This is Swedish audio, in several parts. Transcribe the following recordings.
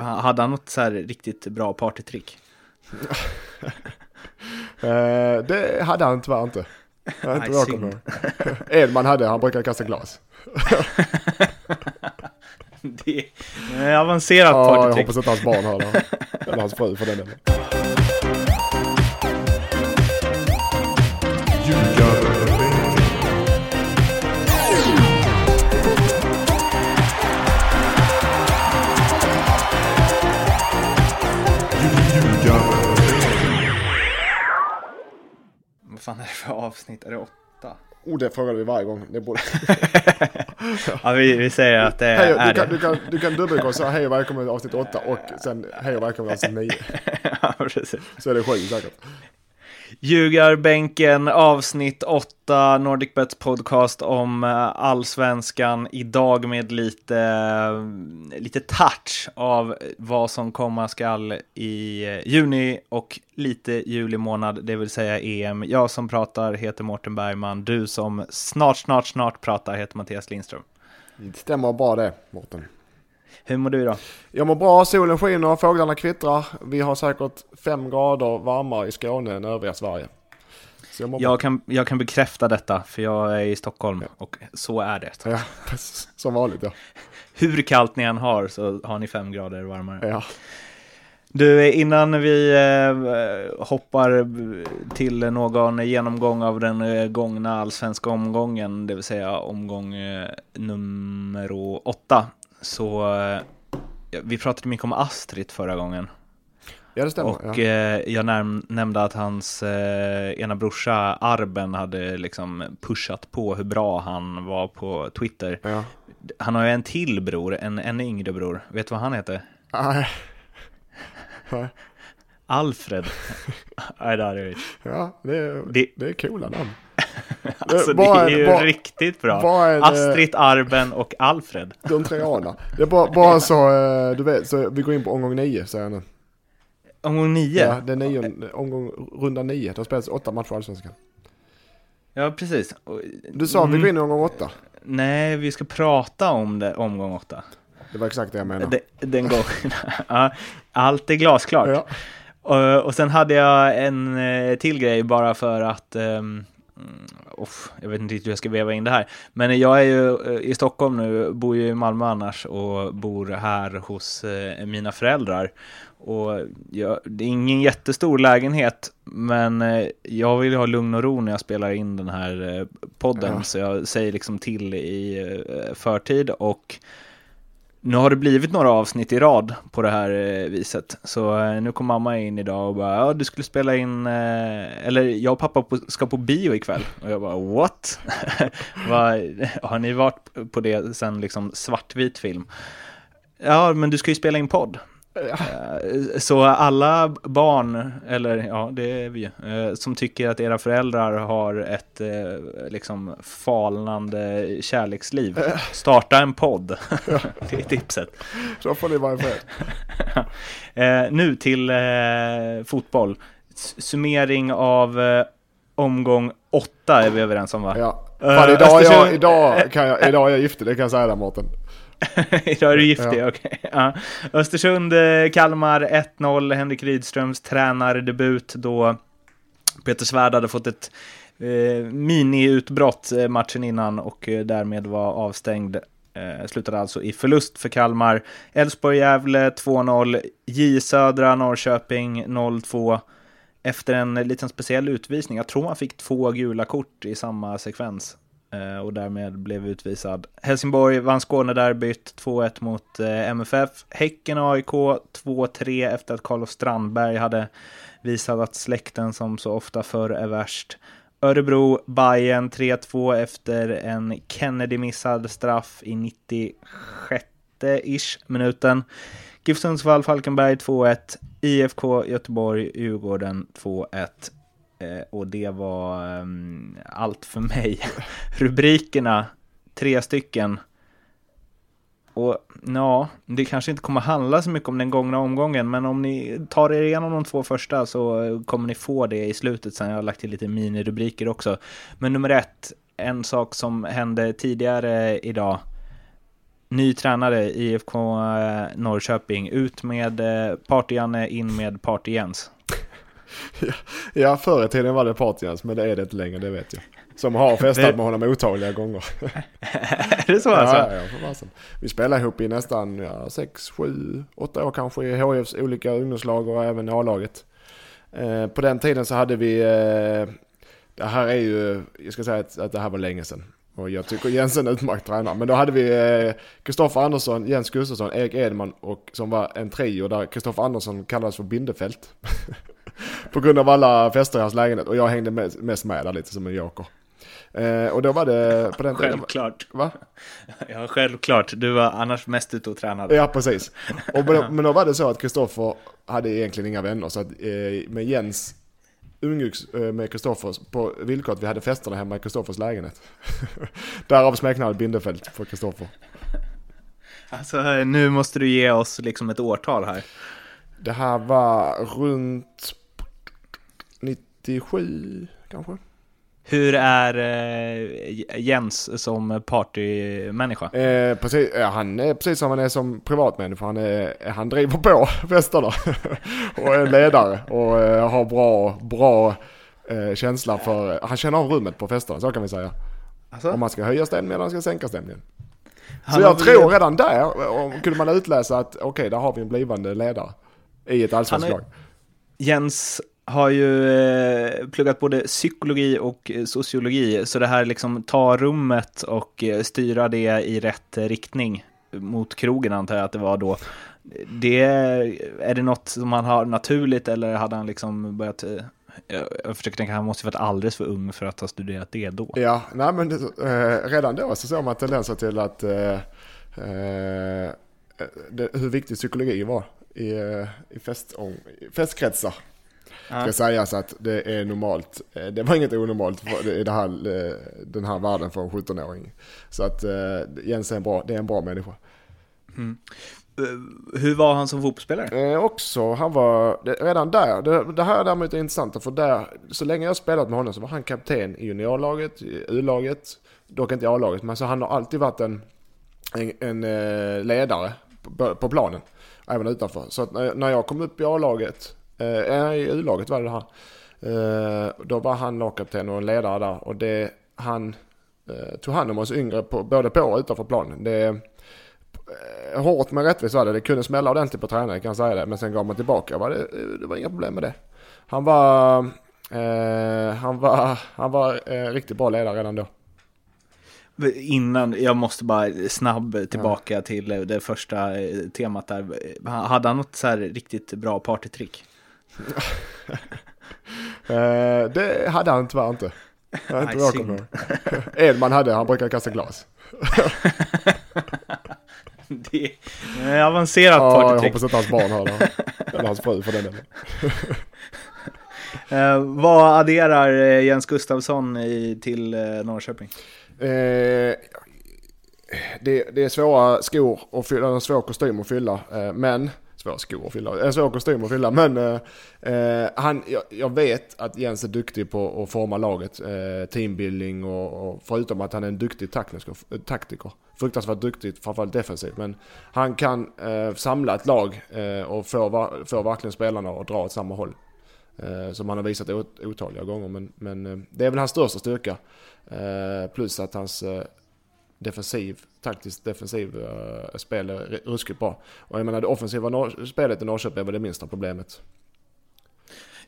Hade han något så här riktigt bra partytrick? Eh, det hade han tyvärr inte. Jag inte jag kommer. Edman hade, han brukar kasta glas. Det är avancerat Ja, jag partytrick. hoppas inte hans barn hör det. Eller hans fru för den delen. Vad fan är det för avsnitt? Är det åtta? Oh, det frågade vi varje gång. Det borde... Ja, vi, vi säger att det Hej, är du, kan, det. du, kan, du kan dubbelkolla säga hej och välkommen till avsnitt 8 och sen hej och välkommen till avsnitt 9. ja, precis. Så är det sju säkert. Ljugarbänken avsnitt 8, NordicBets podcast om eh, allsvenskan. Idag med lite, eh, lite touch av vad som komma skall i eh, juni och lite juli månad, det vill säga EM. Jag som pratar heter Mårten Bergman. Du som snart, snart, snart pratar heter Mattias Lindström. Det stämmer bra det, Mårten. Hur mår du idag? Jag mår bra, solen skiner, fåglarna kvittrar. Vi har säkert fem grader varmare i Skåne än övriga Sverige. Jag. Jag kan, jag kan bekräfta detta, för jag är i Stockholm och så är det. Ja, som vanligt ja. Hur kallt ni än har så har ni fem grader varmare. ja. Du, innan vi eh, hoppar till någon genomgång av den eh, gångna allsvenska omgången, det vill säga omgång eh, nummer åtta, så eh, vi pratade mycket om Astrid förra gången. Ja, det stämmer. Och ja. eh, jag näm- nämnde att hans eh, ena brorsa Arben hade liksom pushat på hur bra han var på Twitter. Ja. Han har ju en till bror, en ännu yngre bror. Vet du vad han heter? Nej. Nej. Alfred. Nej, det hade jag Ja, det är, Det- det är coola namn. Alltså bara det är ju bara- riktigt bra. bara Astrid, Arben och Alfred. De treana. Det är bara, bara så, eh, du vet, så vi går in på omgång nio säger jag nu. Omgång nio. Ja, Ja, det är nio, omgång, runda nio. Det har spelats åtta matcher i Allsvenskan. precis. Och- Du sa vi Mm. går in i omgång åtta. Nej, vi ska prata om det omgång åtta. Det var exakt det jag menade. De, den gången. ja, allt är glasklart. Ja. Och, och sen hade jag en eh, till grej bara för att ehm, mm, uff, jag vet inte riktigt hur jag ska veva in det här. Men jag är ju eh, i Stockholm nu, bor ju i Malmö annars och bor här hos eh, mina föräldrar. Och jag, det är ingen jättestor lägenhet, men eh, jag vill ha lugn och ro när jag spelar in den här podden. Ja. Så jag säger liksom till i förtid och nu har det blivit några avsnitt i rad på det här eh, viset. Så eh, nu kom mamma in idag och bara, ja du skulle spela in, eh, eller jag och pappa ska på bio ikväll. Och jag bara, what? Har ni varit på det sen liksom svartvit film? Ja, men du ska ju spela in podd. Eh, Så alla barn, eller ja, det är vi eh, som tycker att era föräldrar har ett eh, liksom falnande kärleksliv, starta en podd. Det är tipset. Så får ni vara nu till fotboll. Summering av omgång åtta är vi överens om va? Ja. Fan, idag, jag, idag, kan jag, idag är jag giftig, det kan jag säga där Mårten. Idag är du giftig, Ja. okej. Ja. Östersund, eh, Kalmar 1-0, Henrik Rydströms tränardebut då Peter Svärd hade fått ett eh, mini-utbrott eh, matchen innan och eh, därmed var avstängd. Eh, slutade alltså i förlust för Kalmar. Elfsborg-Gävle 2-0, J Södra Norrköping 0-2. Efter en liten speciell utvisning, jag tror han fick två gula kort i samma sekvens Eh, och därmed blev utvisad. Helsingborg vann Skånederbyt 2-1 mot eh, MFF. Häcken och AIK 2-3 efter att Carlos Strandberg hade visat att släkten som så ofta förr är värst. Örebro, Bayern 3-2 efter en Kennedy-missad straff i 96-ish minuten. GIF Sundsvall, Falkenberg 2-1. IFK Göteborg, Djurgården 2-1. Eh, och det var ehm, allt för mig. Rubrikerna, tre stycken. Och ja, det kanske inte kommer handla så mycket om den gångna omgången, men om ni tar er igenom de två första så kommer ni få det i slutet sen. Jag har lagt till lite minirubriker också. Men nummer ett, en sak som hände tidigare idag. ny tränare IFK eh, Norrköping. Ut med eh, Party-Janne, in med Party-Jens. Ja, förr i tiden var det Party-Jens, men det är det inte längre, det vet jag. Som har festat med honom otaliga gånger. är det så alltså? Ja, ja, för fasen. Vi spelade ihop i nästan ja, 6, 7, 8 år kanske i HIFs olika ungdomslag och även A-laget. Eh, på den tiden så hade vi, eh, det här är ju, jag ska säga att, att det här var länge sedan. Och jag tycker Jens är en utmärkt tränare. Men då hade vi Kristoffer eh, Andersson, Jens Gustafsson, Erik Edman och som var en trio där Kristoffer Andersson kallades för Bindefält. på grund av alla fester i hans lägenhet. Och jag hängde mest med där lite som en joker. Eh, och då var det på den tiden... Självklart. Va? Ja, självklart. Du var annars mest ute och tränade. Ja, precis. Och, men då var det så att Kristoffer hade egentligen inga vänner. Så att eh, med Jens umgicks eh, med Kristoffer på villkor att vi hade festerna hemma i Kristoffers lägenhet. Därav smeknamnet Bindefält för Kristoffer. Alltså nu måste du ge oss liksom ett årtal här. Det här var runt 97 kanske. Hur är eh, Jens som partymänniska? Eh, precis, han är precis som han är som privatmänniska. Han, är, han driver på festerna och är ledare och eh, har bra, bra eh, känsla för, han känner av rummet på festerna, så kan vi säga. Alltså? Om man ska höja stämningen eller man ska sänka stämningen. så jag tror blivit... redan där om, kunde man utläsa att okej, okay, där har vi en blivande ledare i ett allsvenskt lag. Jens har ju eh, pluggat både psykologi och eh, sociologi, så det här liksom ta rummet och eh, styra det i rätt riktning mot krogen antar jag att det var då. Det, är det något som han har naturligt eller hade han liksom börjat eh, jag försöker tänka, han måste ju varit alldeles för ung för att ha studerat det då. Ja, nej men eh, redan då så såg man tendenser till att eh, eh, det, hur viktig psykologi var i, i, fest, i Ja. Ska sägas att det är normalt. Eh, det var inget onormalt i det här, eh, den här världen för en 17-åring. Så att eh, Jens är en bra, det är en bra människa. Mm. Hur var han som fotbollsspelare? Eh, också, han var, redan där, det, det här är däremot intressant för där, så länge jag spelat med honom så var han kapten i juniorlaget, i U-laget, dock inte i A-laget, men så han har alltid varit en, en, en ledare på, på planen, även utanför. Så att när, när jag kom upp i A-laget Eh, I U-laget var det här. Eh, då var han lagkapten och ledare där. Och det, han eh, tog hand om oss yngre på, både på och utanför planen. Det, eh, hårt men rättvist var det. Det kunde smälla ordentligt på tränare kan jag säga det. Men sen gav man tillbaka. Var det, det var inga problem med det. Han var, eh, han var, han var eh, riktigt bra ledare redan då. Innan, jag måste bara snabb tillbaka ja. till det första eh, temat där. Hade han något så här riktigt bra partytrick? Eh, det hade han tyvärr inte. Jag inte Nej, synd. Edman hade, han brukar kasta glas. det är avancerat ja, partytrick. Jag hoppas att hans barn har det. Eller hans fru för den delen. Uh, vad adderar uh, Jens Gustafsson i, till uh, Norrköping? det, det, är svåra skor och fylla, en svår kostym att fylla. men svåra skor att fylla, en svår kostym att fylla. Men eh, eh, han, jag, jag, vet att Jens är duktig på att forma laget, eh, teambuilding och, och, förutom att han är en duktig taktiker, taktiker. Fruktansvärt duktig, framförallt defensivt. Men han kan eh, samla ett lag eh, och få, få verkligen spelarna att dra åt samma håll. Eh, som han har visat otaliga gånger. Men, men eh, det är väl hans största styrka. Eh, plus att hans defensiv, taktiskt defensiv uh, spel är ruskigt bra. Och jag menar det offensiva Nor spelet i Norrköping var det minsta problemet.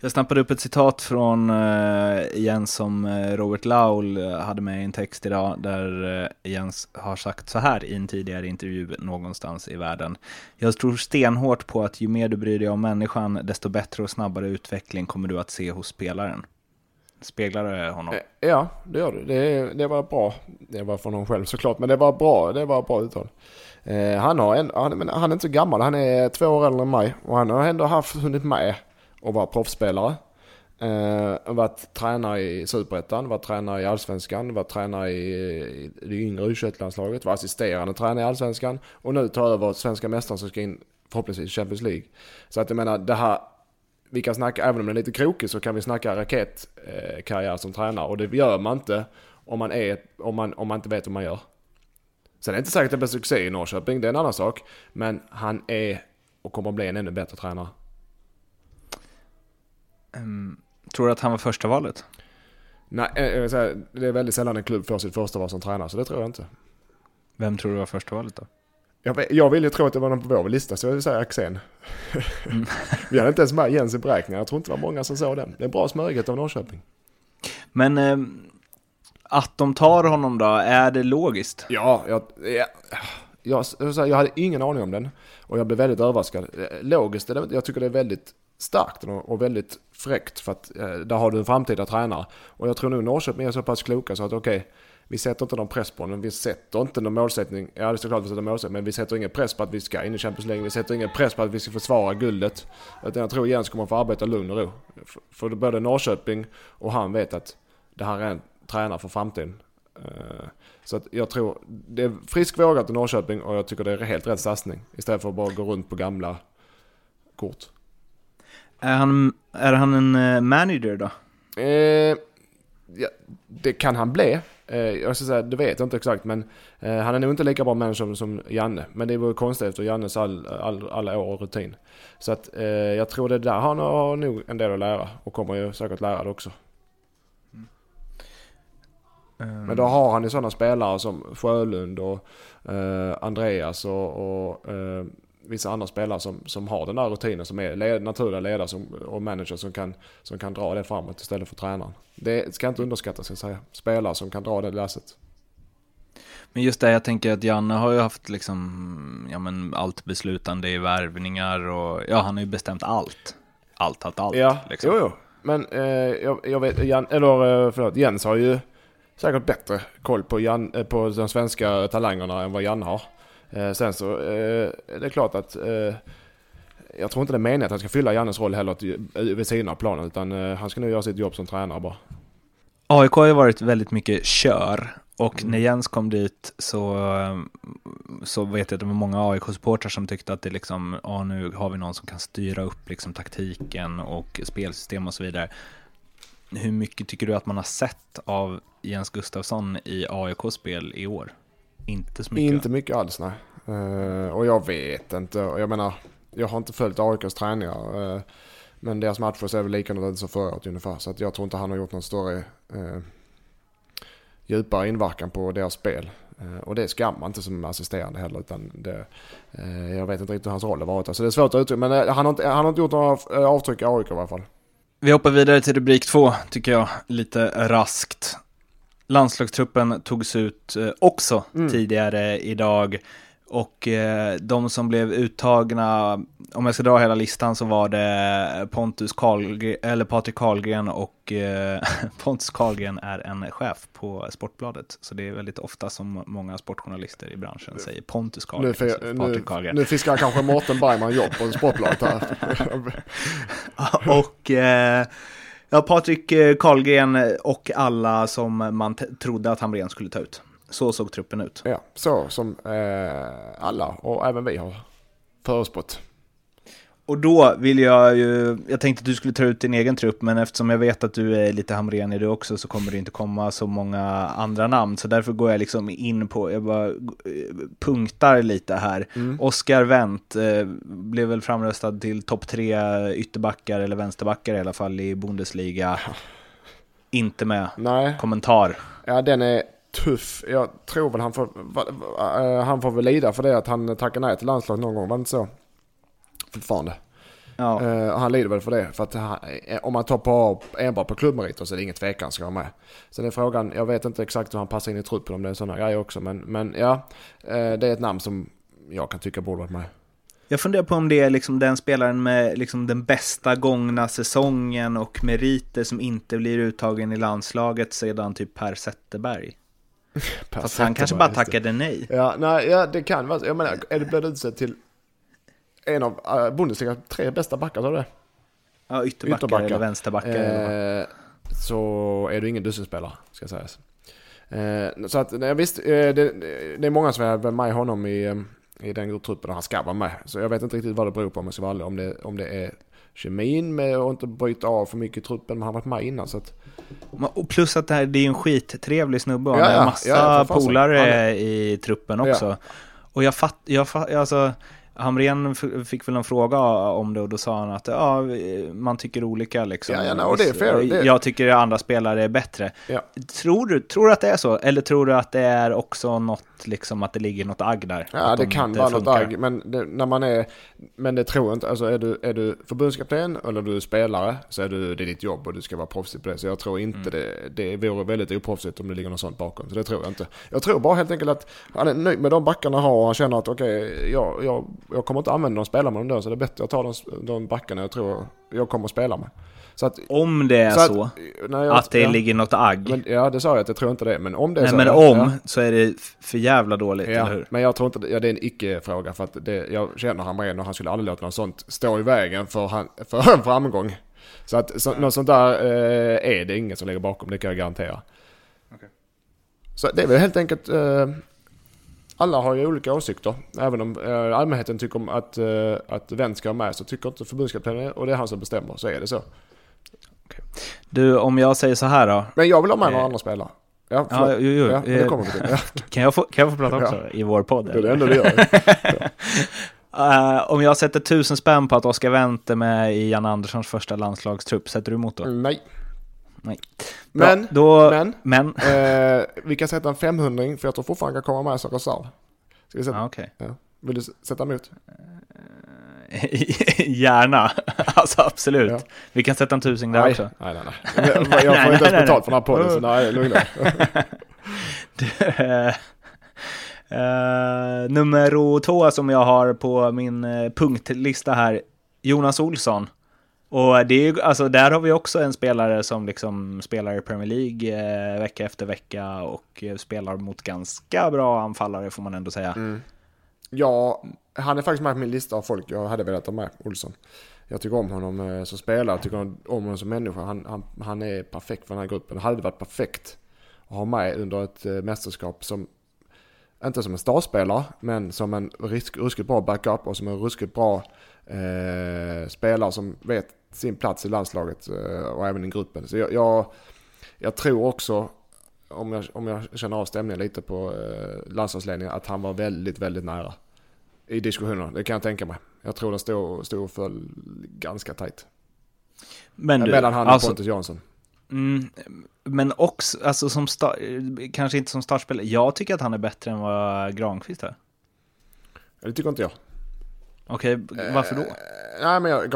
Jag snappade upp ett citat från uh, Jens som uh, Robert Laul hade med i en text idag där uh, Jens har sagt så här i en tidigare intervju någonstans i världen. Jag tror stenhårt på att ju mer du bryr dig om människan desto bättre och snabbare utveckling kommer du att se hos spelaren. Speglar det honom? Eh, ja, det gör det. Det, det var bra. Det var från honom själv såklart, men det var bra. Det var bra uttal. Eh, han, har en, han, han är inte så gammal, han är två år äldre än mig. Och han har ändå haft, hunnit med och vara proffsspelare. Eh, varit tränare i Superettan, varit tränare i Allsvenskan, varit tränare i, i det yngre u landslaget var assisterande tränare i Allsvenskan och nu tar över svenska mästaren som ska in förhoppningsvis i Champions League. Så att jag menar, det här vi kan snacka, även om det är lite krokig så kan vi snacka raketkarriär som tränare. Och det gör man inte om man, är, om man, om man inte vet vad man gör. Sen är det inte säkert att det blir succé i Norrköping, det är en annan sak. Men han är och kommer att bli en ännu bättre tränare. Um, tror du att han var första valet? Nej, det är väldigt sällan en klubb får sitt första val som tränare, så det tror jag inte. Vem tror du var första valet då? Jag, jag vill ju tro att det var någon på vår lista, så jag vill säga Axén. Mm. Vi hade inte ens med Jens i beräkningen. Jag tror inte det var många som såg den. Det är bra smörighet av Norrköping. Men eh, att de tar honom då, är det logiskt? Ja, jag, jag, jag, jag hade ingen aning om den. Och jag blev väldigt överraskad. Logiskt, jag tycker det är väldigt starkt och väldigt fräckt för att eh, där har du en framtida tränare. Och jag tror nog Norrköping är så pass kloka så att okej, okay, vi sätter inte någon press på honom. Vi sätter inte någon målsättning. Ja, det är såklart vi sätter målsättning. Men vi sätter ingen press på att vi ska in i Champions League. Vi sätter ingen press på att vi ska försvara guldet. Utan jag tror Jens kommer få arbeta lugn och ro. För både Norrköping och han vet att det här är en tränare för framtiden. Eh, så att jag tror det är frisk vågat i Norrköping och jag tycker det är helt rätt satsning. Istället för att bara gå runt på gamla kort. Är han, är han en eh, manager då? Eh, ja, det kan han bli. Eh, jag ska säga, det vet jag inte exakt men eh, han är nog inte lika bra som, som Janne. Men det vore konstigt efter Jannes all, all, alla år och rutin. Så att eh, jag tror det där, han har nog en del att lära och kommer ju säkert lära det också. Mm. Men då har han ju sådana spelare som Sjölund och eh, Andreas och, och eh, vissa andra spelare som, som har den där rutinen som är led, naturliga ledare som, och manager som kan, som kan dra det framåt istället för tränaren. Det ska inte underskattas ska jag säga. Spelare som kan dra det lasset. Men just det, jag tänker att Janne har ju haft liksom, ja men allt beslutande i värvningar och ja, han har ju bestämt allt. Allt, allt, allt. Ja, liksom. jo, jo. Men eh, jag, jag, vet, Jan, eller eh, förlåt, Jens har ju säkert bättre koll på, Jan, eh, på de svenska talangerna än vad Janne har. Eh, sen så eh, är det klart att eh, jag tror inte det är meningen att han ska fylla Jannes roll heller vid sidan av planen utan han ska nu göra sitt jobb som tränare bara. AIK har ju varit väldigt mycket kör och mm. när Jens kom dit så, så vet jag att det var många AIK-supportrar som tyckte att det liksom, ja nu har vi någon som kan styra upp liksom taktiken och spelsystem och så vidare. Hur mycket tycker du att man har sett av Jens Gustafsson i AIKs spel i år? Inte så mycket? Inte mycket alls nej. Uh, och jag vet inte. Jag menar, jag har inte följt AIKs träningar. Uh, men deras matcher ser väl likadana ut som förra året ungefär. Så att jag tror inte han har gjort någon större uh, djupare inverkan på deras spel. Och det ska man inte som assisterande heller. Utan det, jag vet inte riktigt hur hans roll har varit. Så det är svårt att uttrycka. Men han, har inte, han har inte gjort några avtryck i AIK i alla fall. Vi hoppar vidare till rubrik två, tycker jag, lite raskt. Landslagstruppen togs ut eh, också mm. tidigare idag. Och eh, de som blev uttagna, om jag ska dra hela listan så var det Pontus Karlgren, eller Patrik Karlgren och eh, Pontus Karlgren är en chef på Sportbladet. Så det är väldigt ofta som många sportjournalister i branschen säger Pontus Karlgren. Nu, Patrik Karlgren. nu fiskar kanske Mårten Bergman jobb på Sportbladet här. och eh, Ja, Patrik eh, Karlgren eh, och alla som man trodde att Hamrén skulle ta ut. Så såg truppen ut. Ja, så som eh, alla och även vi har förutspått. Och då vill jag ju, jag tänkte att du skulle ta ut din egen trupp, men eftersom jag vet att du är lite Hamrén i du också så kommer det inte komma så många andra namn. Så därför går jag liksom in på, jag bara punktar lite här. Mm. Oskar Wendt eh, blev väl framröstad till topp tre ytterbackar eller vänsterbackar i alla fall i Bundesliga. Inte med. Nej. Kommentar. Ja, den är tuff. Jag tror väl han får, eh, han får väl lida för det att han tackade nej till landslaget någon gång, var det inte så? Fortfarande. Ja. Uh, han lider väl för det. För att han, eh, om man tar på enbart på klubbmeriter så är det ingen tvekan ska vara med. Sen är frågan, jag vet inte exakt hur han passar in i truppen om det är sådana grejer också. Men, men ja, uh, det är ett namn som jag kan tycka borde varit med. Jag funderar på om det är liksom den spelaren med liksom den bästa gångna säsongen och meriter som inte blir uttagen i landslaget sedan typ Per Zetterberg. per Fast han kanske bara tackade nej. Ja, nej, ja, det kan vara. Jag menar, är det blivit utsedd till en av uh, Bundesliga tre bästa backar, sa du det? Ja, ytterbackar, ytterbackar. eller vänsterbackar. Eh, så är du ingen dussinspelare, ska sägas. Eh, så att, nej, visst, eh, det, det, är många som är med honom i, i den truppen och han ska vara med. Så jag vet inte riktigt vad det beror på om jag ska vara ärlig. Om det, om det är kemin med att inte bryta av för mycket i truppen, men han har varit med innan så att... Och plus att det, här, det är en skittrevlig snubbe och Ja, han har ja, massa ja, polare i truppen också. Och jag fatt, jag fatt, alltså Hamrén fick väl en fråga om det och då sa han att ja, man tycker olika liksom. Ja, ja, och det är fair. Det- Jag tycker andra spelare är bättre. Ja. Tror du, tror du att det är så? Eller tror du att det är också något, liksom att det ligger något agg där? Ja, det de kan vara något funkar? agg. Men det, när man är... Men det tror jag inte. Alltså är du, är du förbundskapten eller du är spelare så är du, det är ditt jobb och du ska vara proffsig på det. Så jag tror inte det, det vore väldigt oproffsigt om det ligger något sånt bakom. Så det tror jag inte. Jag tror bara helt enkelt att han är nöjd med de backarna han har och han känner att okej, jag, jag, jag kommer inte använda dem spela med dem då. Så det är bättre att ta de, de backarna jag tror jag kommer att spela med. Så att... Om det är så så, att, när jag- att det ja, ligger något agg. Men, ja, det sa jag att jag tror inte det. Men om det är Nej, så. men ja, om ja. så är det för jävla dåligt, Ja, eller hur? men jag tror inte ja, det är en icke-fråga för att det, jag känner Hamrén och han skulle aldrig låta något sånt stå i vägen för, han, för en framgång. Så att så, något sånt där eh, är det ingen som ligger bakom, det kan jag garantera. Okej. Så det är väl helt enkelt, eh, alla har ju olika åsikter. Även om eh, allmänheten tycker om att, eh, att vem ska vara med så tycker inte förbundskaptenen och det är han som bestämmer, så är det så. Du, om jag säger så här då. Men jag vill ha med några Eh, andra spelare. Ja, Ja, förlåt. jo, jo. ja det Eh, kommer vi till. Ja, Kan jag få, kan jag få prata också i vår podd? det är det enda du gör. Eh, om jag sätter tusen spänn på att Oskar Wendt är med i Jan Anderssons första landslagstrupp, sätter du emot då? Nej. Nej. Bra, Men, då, men, men, Eh, vi kan sätta en 500 för jag tror fortfarande han kan komma med som reserv. Ska vi sätta, ja, okej. ja. Vill du sätta emot? Gärna, alltså absolut. Ja. Vi kan sätta en tusing där nej. också. nej, nej, nej. Jag, jag får Nej, inte ens betalt för den här podden så nej, lugna. Uh, nummer två som jag har på min eh, punktlista här, Jonas Olsson. Och det är ju, alltså där har vi också en spelare som liksom spelar i Premier League eh, vecka efter vecka och eh, spelar mot ganska bra anfallare får man ändå säga. Mm. Ja, han är faktiskt med på min lista av folk jag hade velat ha med, Olsson. Jag tycker om honom eh, som spelare, jag tycker om honom som människa. Han, han, han är perfekt för den här gruppen. Det hade varit perfekt att ha med under ett eh, mästerskap som, inte som en startspelare, men som en risk, ruskigt bra backup och som en ruskigt bra eh, spelare som vet sin plats i landslaget eh, och även i gruppen. Så jag, jag, jag tror också, om jag, om jag känner av stämningen lite på eh, landslagsledningen, att han var väldigt, väldigt nära i diskussionerna. Det kan jag tänka mig. Jag tror den stod, stod och föll ganska tajt. Men du, Mellan han och alltså, Pontus Jansson. mm, men också, alltså som kanske inte som startspelare, jag tycker att han är bättre än vad Granqvist är. Det tycker inte jag. Okej, varför då? Eh, nej men jag,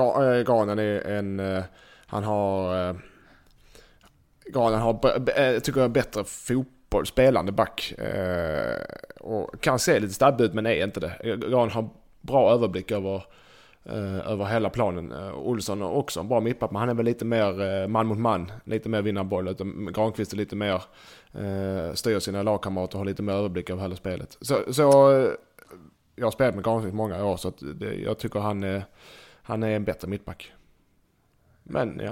Granen eh, är en, eh, han har, eh, Granen har, tycker jag, bättre fotboll, spelande back. Och kan se lite stabb ut men är inte det. Eh, Granen har bra överblick över, över hela planen. Eh, Olsson har också en bra mippa men han är väl lite mer man mot man. Lite mer vinnarboll. Granqvist är lite mer, styr sina lagkamrater och har lite mer överblick över hela spelet. Så, så jag har spelat med Granqvist många år så det, jag tycker han är, han är en bättre mittback. Men ja.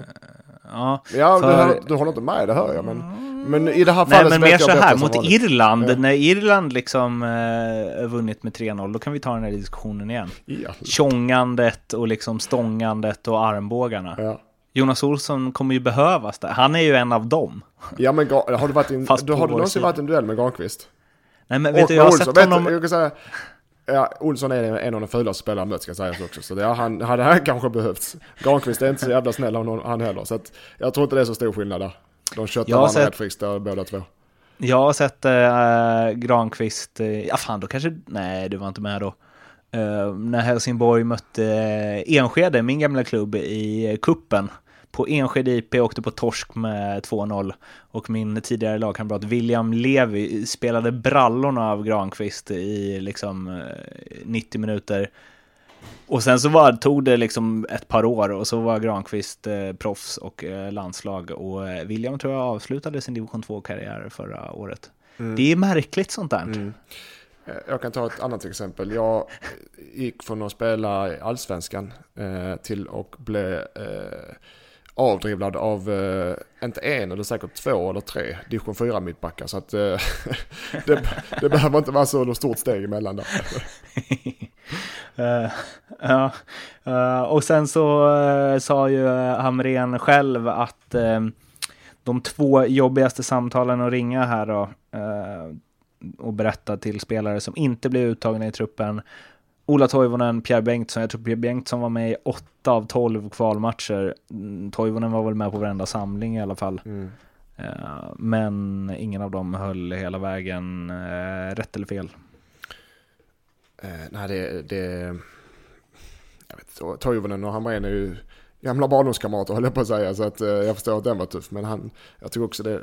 Ja, Ja, För- du, hör, du håller inte med, det hör jag. Men, men i det här Nej, fallet men vet mer så här, mot vanligt. Irland, Ja. när Irland liksom eh, vunnit med 3-0, då kan vi ta den här diskussionen igen. Ja. Tjongandet och liksom stångandet och armbågarna. Ja. Jonas Olsson kommer ju behövas där. Han är ju en av dem. ja, men har du, varit i en, Fast du, har du någonsin varit i en duell med Granqvist? Nej, men vet Och du, jag har Olsson, sett vet honom... jag kan säga, ja, Olsson är en av de fulaste spelarna mött ska sägas också. Så det, han hade han kanske behövts. Granqvist är inte så jävla snäll av någon, han heller. Så att, jag tror inte det är så stor skillnad där. De köttar varandra rätt friskt där båda två. Jag har sett eh, Granqvist, eh, ja fan då kanske, nej du var inte med då. Eh, när Helsingborg mötte Enskede, min gamla klubb, i kuppen På Enskede IP åkte på torsk med 2-0 och min tidigare lagkamrat William Levi spelade brallorna av Granqvist i liksom eh, 90 minuter. Och sen så var, tog det liksom ett par år och så var Granqvist eh, proffs och eh, landslag och eh, William tror jag avslutade sin division 2-karriär förra året. Det är märkligt sånt där. Mm. Eh, Jag kan ta ett annat exempel. Jag gick från att spela i allsvenskan eh, till att bli eh, avdribblad av, eh, inte en eller säkert två eller tre division 4 mittbackar. Så att eh, det, det behöver inte vara så stort steg emellan där. Uh, eh, ja, uh, och sen så uh, sa ju Hamren själv att de två jobbigaste samtalen att ringa här då och berätta till spelare som inte blir uttagna i truppen. Ola Toivonen, Pierre Bengtsson. Jag tror Pierre Bengtsson var med i 8 av 12 kvalmatcher. Mm, Toivonen var väl med på varenda samling i alla fall. Mm. Men ingen av dem höll hela vägen. Rätt eller fel? Eh, nej, det, det... Jag vet Toivonen och Hamrén är ju gamla barndomskamrater höll jag på att säga. Så att eh, jag förstår att den var tuff. Men han, jag tycker också det,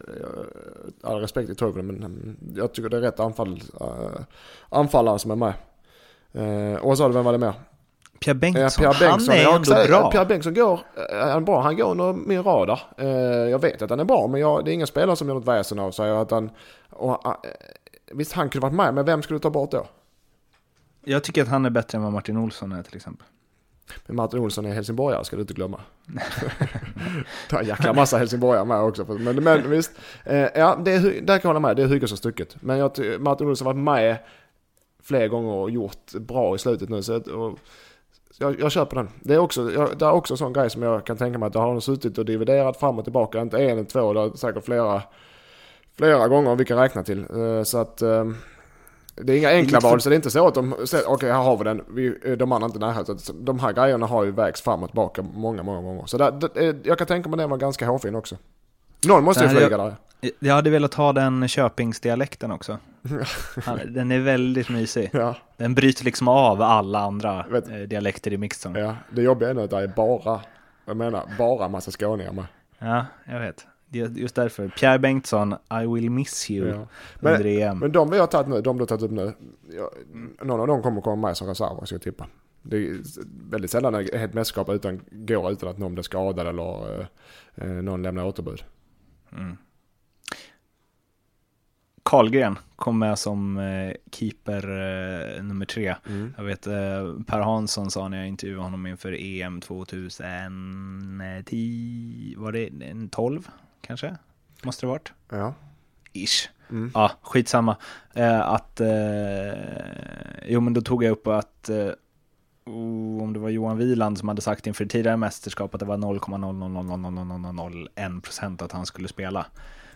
all respekt till Toivonen, men mm, jag tycker det är rätt anfall, uh, anfallare som är med. Uh, och så vem var det mer? Pierre Bengtsson, Pierre Bengtsson, han är ändå bra. Pierre Bengtsson går, han bra, han går under min radar. jag vet att han är bra, men jag, det är ingen spelare som gör något väsen av sig. Att han, och, visst, han kunde varit med, men vem skulle du ta bort då? Jag tycker att han är bättre än vad Martin Olsson är till exempel. Men Martin Olsson är helsingborgare ska du inte glömma. Ta en jäkla massa helsingborgare med också. Men, men visst, eh, ja, det är, där kan jag hålla med. Det är Hugosson stucket. Men jag, Martin Olsson har varit med fler gånger och gjort bra i slutet nu. Så och, jag, jag köper den. Det är också, jag, det är också en sån grej som jag kan tänka mig att jag har suttit och dividerat fram och tillbaka. Inte en två, det är säkert flera, flera gånger vi kan räkna till. Eh, så att eh, det är inga enkla val så det är inte så att de okej okay, här har vi den, vi, de andra inte närheten. De här grejerna har ju vägts fram och tillbaka många, många gånger. Så det, det, jag kan tänka mig att den var ganska hårfin också. Någon måste ju flyga jag, där. Jag hade velat ha den Köpingsdialekten också. den är väldigt mysig. Ja. Den bryter liksom av alla andra vet, eh, dialekter i mixen. Ja, det jobbiga är nu att det är bara, jag menar, bara massa skåningar med. Ja, jag vet. Just därför. Pierre Bengtsson, I will miss you ja. men, under EM. Men de vi har tagit nu, de du har tagit upp nu, ja, någon av dem kommer komma med som reserver ska jag tippa. Det är väldigt sällan ett mästerskap utan, går utan att någon blir skadad eller eh, eh någon lämnar återbud. Mm. Karlgren kom med som eh, keeper eh, nummer tre. Mm. Jag vet eh, Per Hansson sa när jag intervjuade honom inför EM 2010, var det en 12? kanske? Måste det varit? Ja. Ish. Mm. Ja, skitsamma. Eh, att, eh, jo men då tog jag upp att, eh, om det var Johan Wieland som hade sagt inför tidigare mästerskap att det var 0,0000001% att han skulle spela.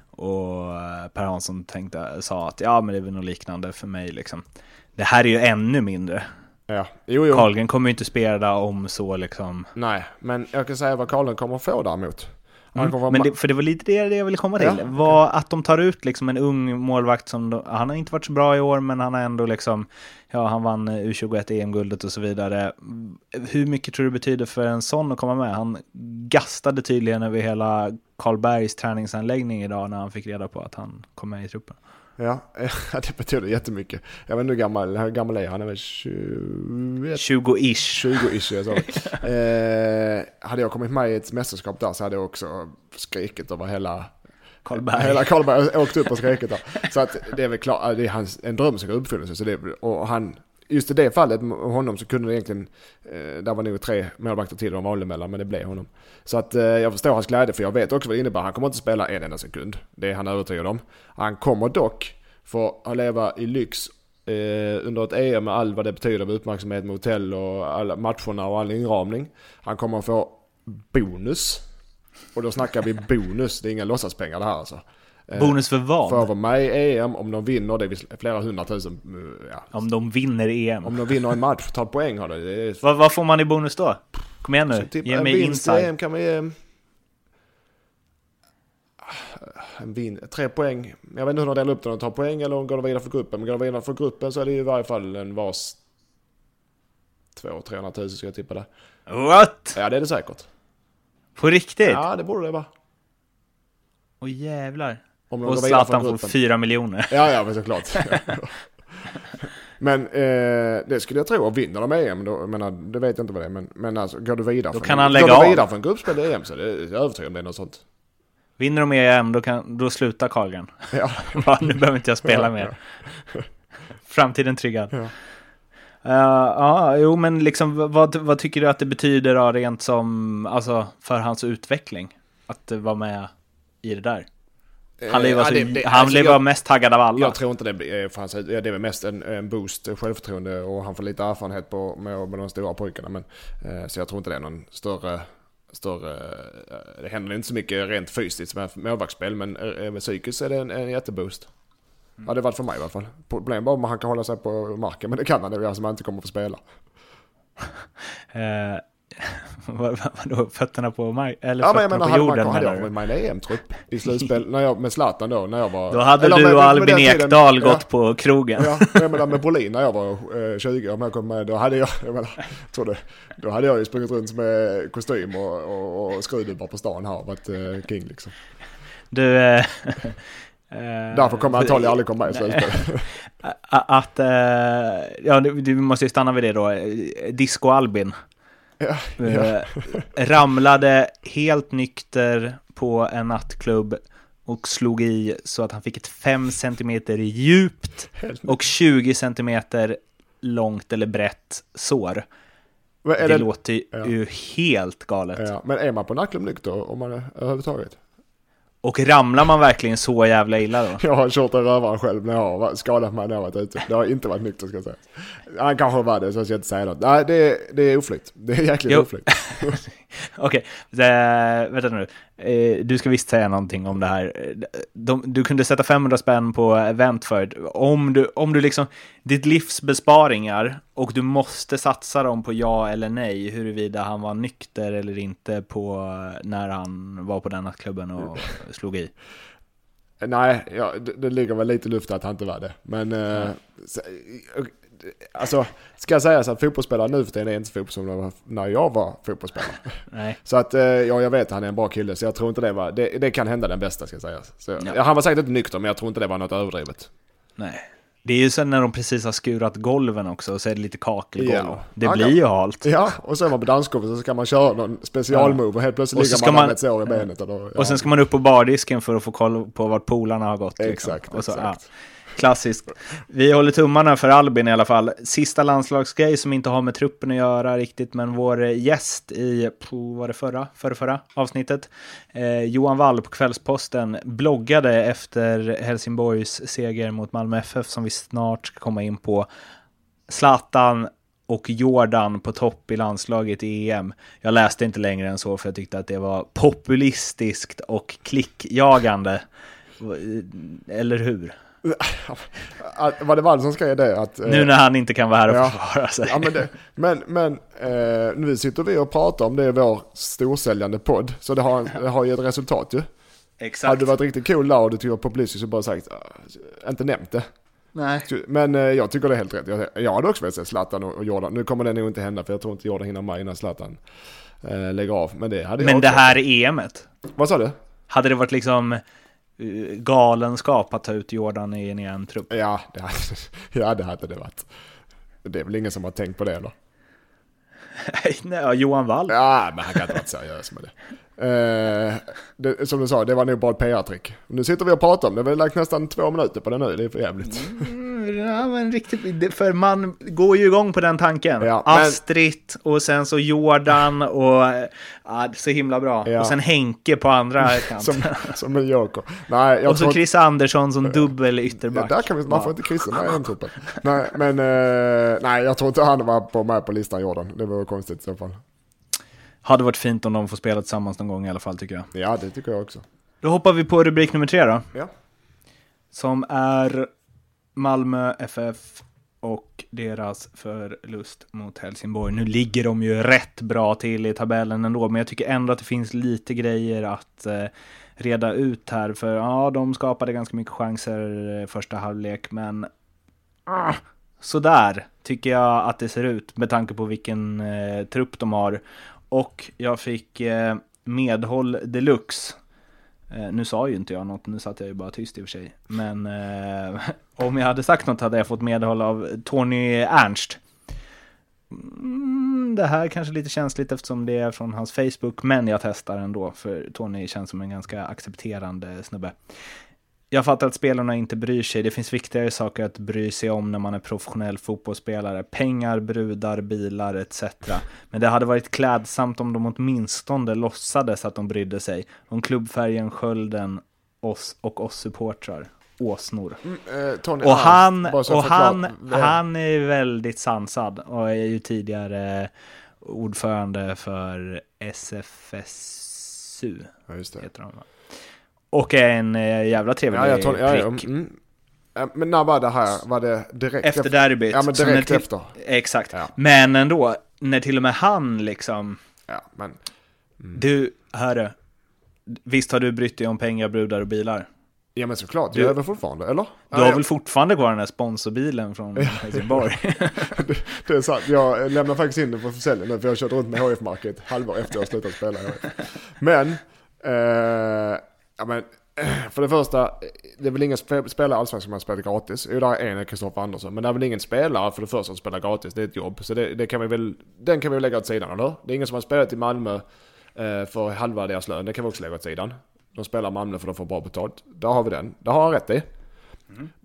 Och Per Hansson tänkte, sa att ja men det är väl något liknande för mig liksom. Det här är ju ännu mindre. Ja, jo, jo. Karlgren kommer ju inte spela om så liksom. Nej, men jag kan säga vad Karlgren kommer få däremot. Mm. Men det, för det var lite det jag ville komma till. Ja. Var att de tar ut liksom en ung målvakt som, då, han har inte varit så bra i år, men han har ändå liksom, ja han vann U21 EM-guldet och så vidare. Hur mycket tror du betyder för en sån att komma med? Han gastade tydligen över hela Karlbergs träningsanläggning idag när han fick reda på att han kom med i truppen. Ja, det betyder jättemycket. Jag vet inte hur gammal, hur gammal är han? är väl 20... 20-ish. 20-ish, jag sa eh, Hade jag kommit med i ett mästerskap där så hade jag också skrikit över hela Karlberg. Hela Karlberg åkt upp och skrikit där. Så att det är väl klart, det är hans, en dröm som går uppfyllelse. Så det, och han, just i det fallet med honom så kunde det egentligen, eh, där var nog tre målvakter till de valde mellan, men det blev honom. Så att eh, jag förstår hans glädje, för jag vet också vad det innebär. Han kommer inte spela en enda sekund. Det är han övertygad om. Han kommer dock få leva i lyx eh, under ett EM med all vad det betyder med uppmärksamhet med hotell och alla matcherna och all inramning. Han kommer få bonus. Och då snackar vi bonus, det är inga låtsaspengar det här alltså. Eh, bonus för vad? För att vara med i EM, om de vinner, det är flera hundratusen. Eh, ja. Om de vinner EM? Om de vinner en match, tar poäng har det. är... vad, vad, får man i bonus då? Kom igen nu, typ, ge mig insight. En EM kan man ge... En vin, tre poäng. Jag vet inte hur de delar upp det, de tar poäng eller om de går vidare för gruppen. Men går de vidare för gruppen så är det i varje fall en vars 200-300 000 ska jag tippa det. What? Ja det är det säkert. På riktigt? Ja det borde det vara. Åh jävlar. Om och Zlatan får fyra miljoner. Ja, ja, men såklart. men eh, det skulle jag tro. Och vinner de EM, då, menar, det vet jag inte vad det är. Men, men alltså, går du vidare då kan han lägga går du vidare från gruppspel i EM så det, jag är övertygad om det är något sånt. Vinner de EM, då, kan, då slutar Carlgren. Ja. nu behöver inte jag spela mer. Framtiden tryggad. Ja. ja, jo men liksom vad, vad tycker du att det betyder då, rent som, alltså för hans utveckling? Att vara med i det där? Han blev, Eh, alltså, ja, det- det- han alltså, blev jag- mest taggad av alla. Jag tror inte det för hans, ja, det är väl mest en, en boost, självförtroende och han får lite erfarenhet på, med, med de stora pojkarna. Men, eh, så jag tror inte det är någon större, större eh, det händer inte så mycket rent fysiskt med målvaktsspel men eh, med psykiskt är det en, en jätteboost. Ja det varit för mig i alla fall. Problemet bara om han kan hålla sig på marken men det kan han det gör som han inte kommer att få spela. Vad, vad, vadå, fötterna på mark eller Ja men jag fötterna menar på jorden hade jag du? med en EM-trupp i slutspel när jag, med Zlatan då när jag var... Då hade eller du med- och Albin Ekdal ja. gått på krogen. Ja, jag menar med Brolin när jag var eh, 20 om jag kom med, då hade jag, jag menar, tror det, då hade jag ju sprungit runt med kostym och, och, och skruvdubbar på stan här och varit eh, king liksom. Du... Eh, eh, Därför kommer jag antagligen aldrig komma med i slutspel. Att, eh, ja du, du måste ju stanna vid det då. Disco Albin. Ja, ja. Eh, ramlade helt nykter på en nattklubb och slog i så att han fick ett 5 cm djupt och 20 cm långt eller brett sår. Det det, låter ju ja. helt galet. ja, men är man på nattklubb nykter om man överhuvudtaget? Och ramlar man verkligen så jävla illa då? Jag har kört en rövare själv när jag har skadat mig när jag varit ute. Det har inte varit nykter ska jag säga. Han kanske var det så jag ska inte säga något. Nej det är, det är oflyt. Det är jäkligt Jo. oflyt. Okej, okay. vänta nu. Eh, du ska visst säga någonting om det här. Eh, De, du kunde sätta 500 spänn på event för det. Om du, om du liksom, ditt livs besparingar och du måste satsa dem på ja eller nej, huruvida han var nykter eller inte på när han var på den nattklubben och slog i. Nej, ja, det, det ligger väl lite i luften att han inte var det. Men, eh, så, eh, alltså, ska jag säga så att fotbollsspelare nu för tiden är inte fotbollsspelare som de var när jag var fotbollsspelare. Nej, Så att, eh, ja, jag vet att han är en bra kille, så jag tror inte det var, det, det kan hända den bästa ska jag säga. Så, Ja. ja. Han var säkert inte nykter, men jag tror inte det var något överdrivet. nej. Det är ju sen när de precis har skurat golven också, och så är det lite kakelgolv. Ja. Det blir kan- ju halt. Ja, och så är man på dansgolvet så ska man köra någon specialmove och helt plötsligt Och så ligger man, med ett sår i benet. Eller, ja. Och sen ska man upp på bardisken för att få koll på vart polarna har gått. liksom. Exakt, och så, exakt. Ja, klassiskt. Vi håller tummarna för Albin i alla fall. Sista landslagsgrej som inte har med truppen att göra riktigt, men vår gäst i, var det förra, förra, förra avsnittet, eh, Johan Wall på Kvällsposten, bloggade efter Helsingborgs seger mot Malmö FF som vi snart ska komma in på. Zlatan och Jordan på topp i landslaget i EM. Jag läste inte längre än så för jag tyckte att det var populistiskt och klickjagande. Eh, eller hur? Var det Wall som skrev det? Att, eh, Nu när han inte kan vara här och ja. försvara sig. Ja, men det, men, men eh, nu sitter vi och pratar om det i vår storsäljande podd. Så det har, det har ju ett resultat ju. Exakt. Hade du varit riktigt cool där och du tycker var populistisk så bara sagt, ah, inte nämnt det. Nej. Men eh, jag tycker det är helt rätt. Jag, jag hade också velat se Zlatan och, och Jordan. Nu kommer det nog inte hända för jag tror inte Jordan hinner med innan Zlatan eh, lägger av. Men det hade jag Men det också. här EMet, Vad sa du? hade det varit liksom eh, galenskap att ta ut Jordan i en EM-trupp? Ja, det hade, ja, det hade det varit. Det är väl ingen som har tänkt på det eller? Nej, Johan Wall. Ja, men han kan inte varit seriös med det. Eh, det. Som du sa, det var nog bara ett PR-trick. Nu sitter vi och pratar om det. Vi har lagt nästan två minuter på det nu. Det är för jävligt. Mm, Ja, men riktigt, för man går ju igång på den tanken. Ja, men- Astrid och sen så Jordan och ja, så himla bra. Ja. Och sen Henke på andra kanten. Som, som en joker. Nej, jag och så Chris Andersson som dubbel Ja, ytterback. där kan vi, man får inte kryssa med i den truppen. Nej, men eh, nej, jag tror inte han var på, med på listan Jordan. Det vore konstigt i så fall. Hade varit fint om de får spela tillsammans någon gång i alla fall tycker jag. Ja, det tycker jag också. Då hoppar vi på rubrik nummer tre då. Ja. Som är Malmö FF och deras förlust mot Helsingborg. Nu ligger de ju rätt bra till i tabellen ändå, men jag tycker ändå att det finns lite grejer att eh, reda ut här. För ja, de skapade ganska mycket chanser eh, första halvlek, men ah, sådär tycker jag att det ser ut med tanke på vilken eh, trupp de har. Och jag fick eh, medhåll deluxe. Eh, nu sa ju inte jag något, nu satt jag ju bara tyst i och för sig. Men eh, om jag hade sagt något hade jag fått medhåll av Tony Ernst. Mm, det här kanske är lite känsligt eftersom det är från hans Facebook, men jag testar ändå, för Tony känns som en ganska accepterande snubbe jag fattar att spelarna inte bryr sig. Det finns viktigare saker att bry sig om när man är professionell fotbollsspelare. Pengar, brudar, bilar etc. Men det hade varit klädsamt om de åtminstone låtsades att de brydde sig om klubbfärgen, skölden oss och oss supportrar. Åsnor. Mm, eh, Tony Och han, och han, han är väldigt sansad och är ju tidigare ordförande för SFSU, Ja, just det. heter de? Och är en eh, jävla trevlig Ja, ja, Tony, ja, ja, prick. mm. Ja, Men när var det här? Var det direkt Efter derbyt. Ja, men direkt till- efter. Exakt. Ja. Men ändå, när till och med han liksom, Ja, men du, hörru, visst har du brytt dig om pengar, brudar och bilar? Ja men såklart, Du- jag är väl fortfarande, eller? Du har väl fortfarande kvar den här sponsorbilen från Helsingborg? det, det är sant, jag lämnar faktiskt in den på försäljning nu för jag har kört runt med HF-market halvår efter jag slutat spela. Men, eh, ja men, för det första, det är väl ingen spe- spelare Allsvenskan som har spelat gratis. Jo, där är en, Kristoffer Andersson. Men det är väl ingen spelare för det första som spelar gratis, det är ett jobb. Så det, det kan vi väl, den kan vi väl lägga åt sidan, eller? Det är ingen som har spelat i Malmö eh, för halva deras lön, det kan vi också lägga åt sidan. De spelar Malmö för de får bra betalt. Där har vi den, det har han rätt i.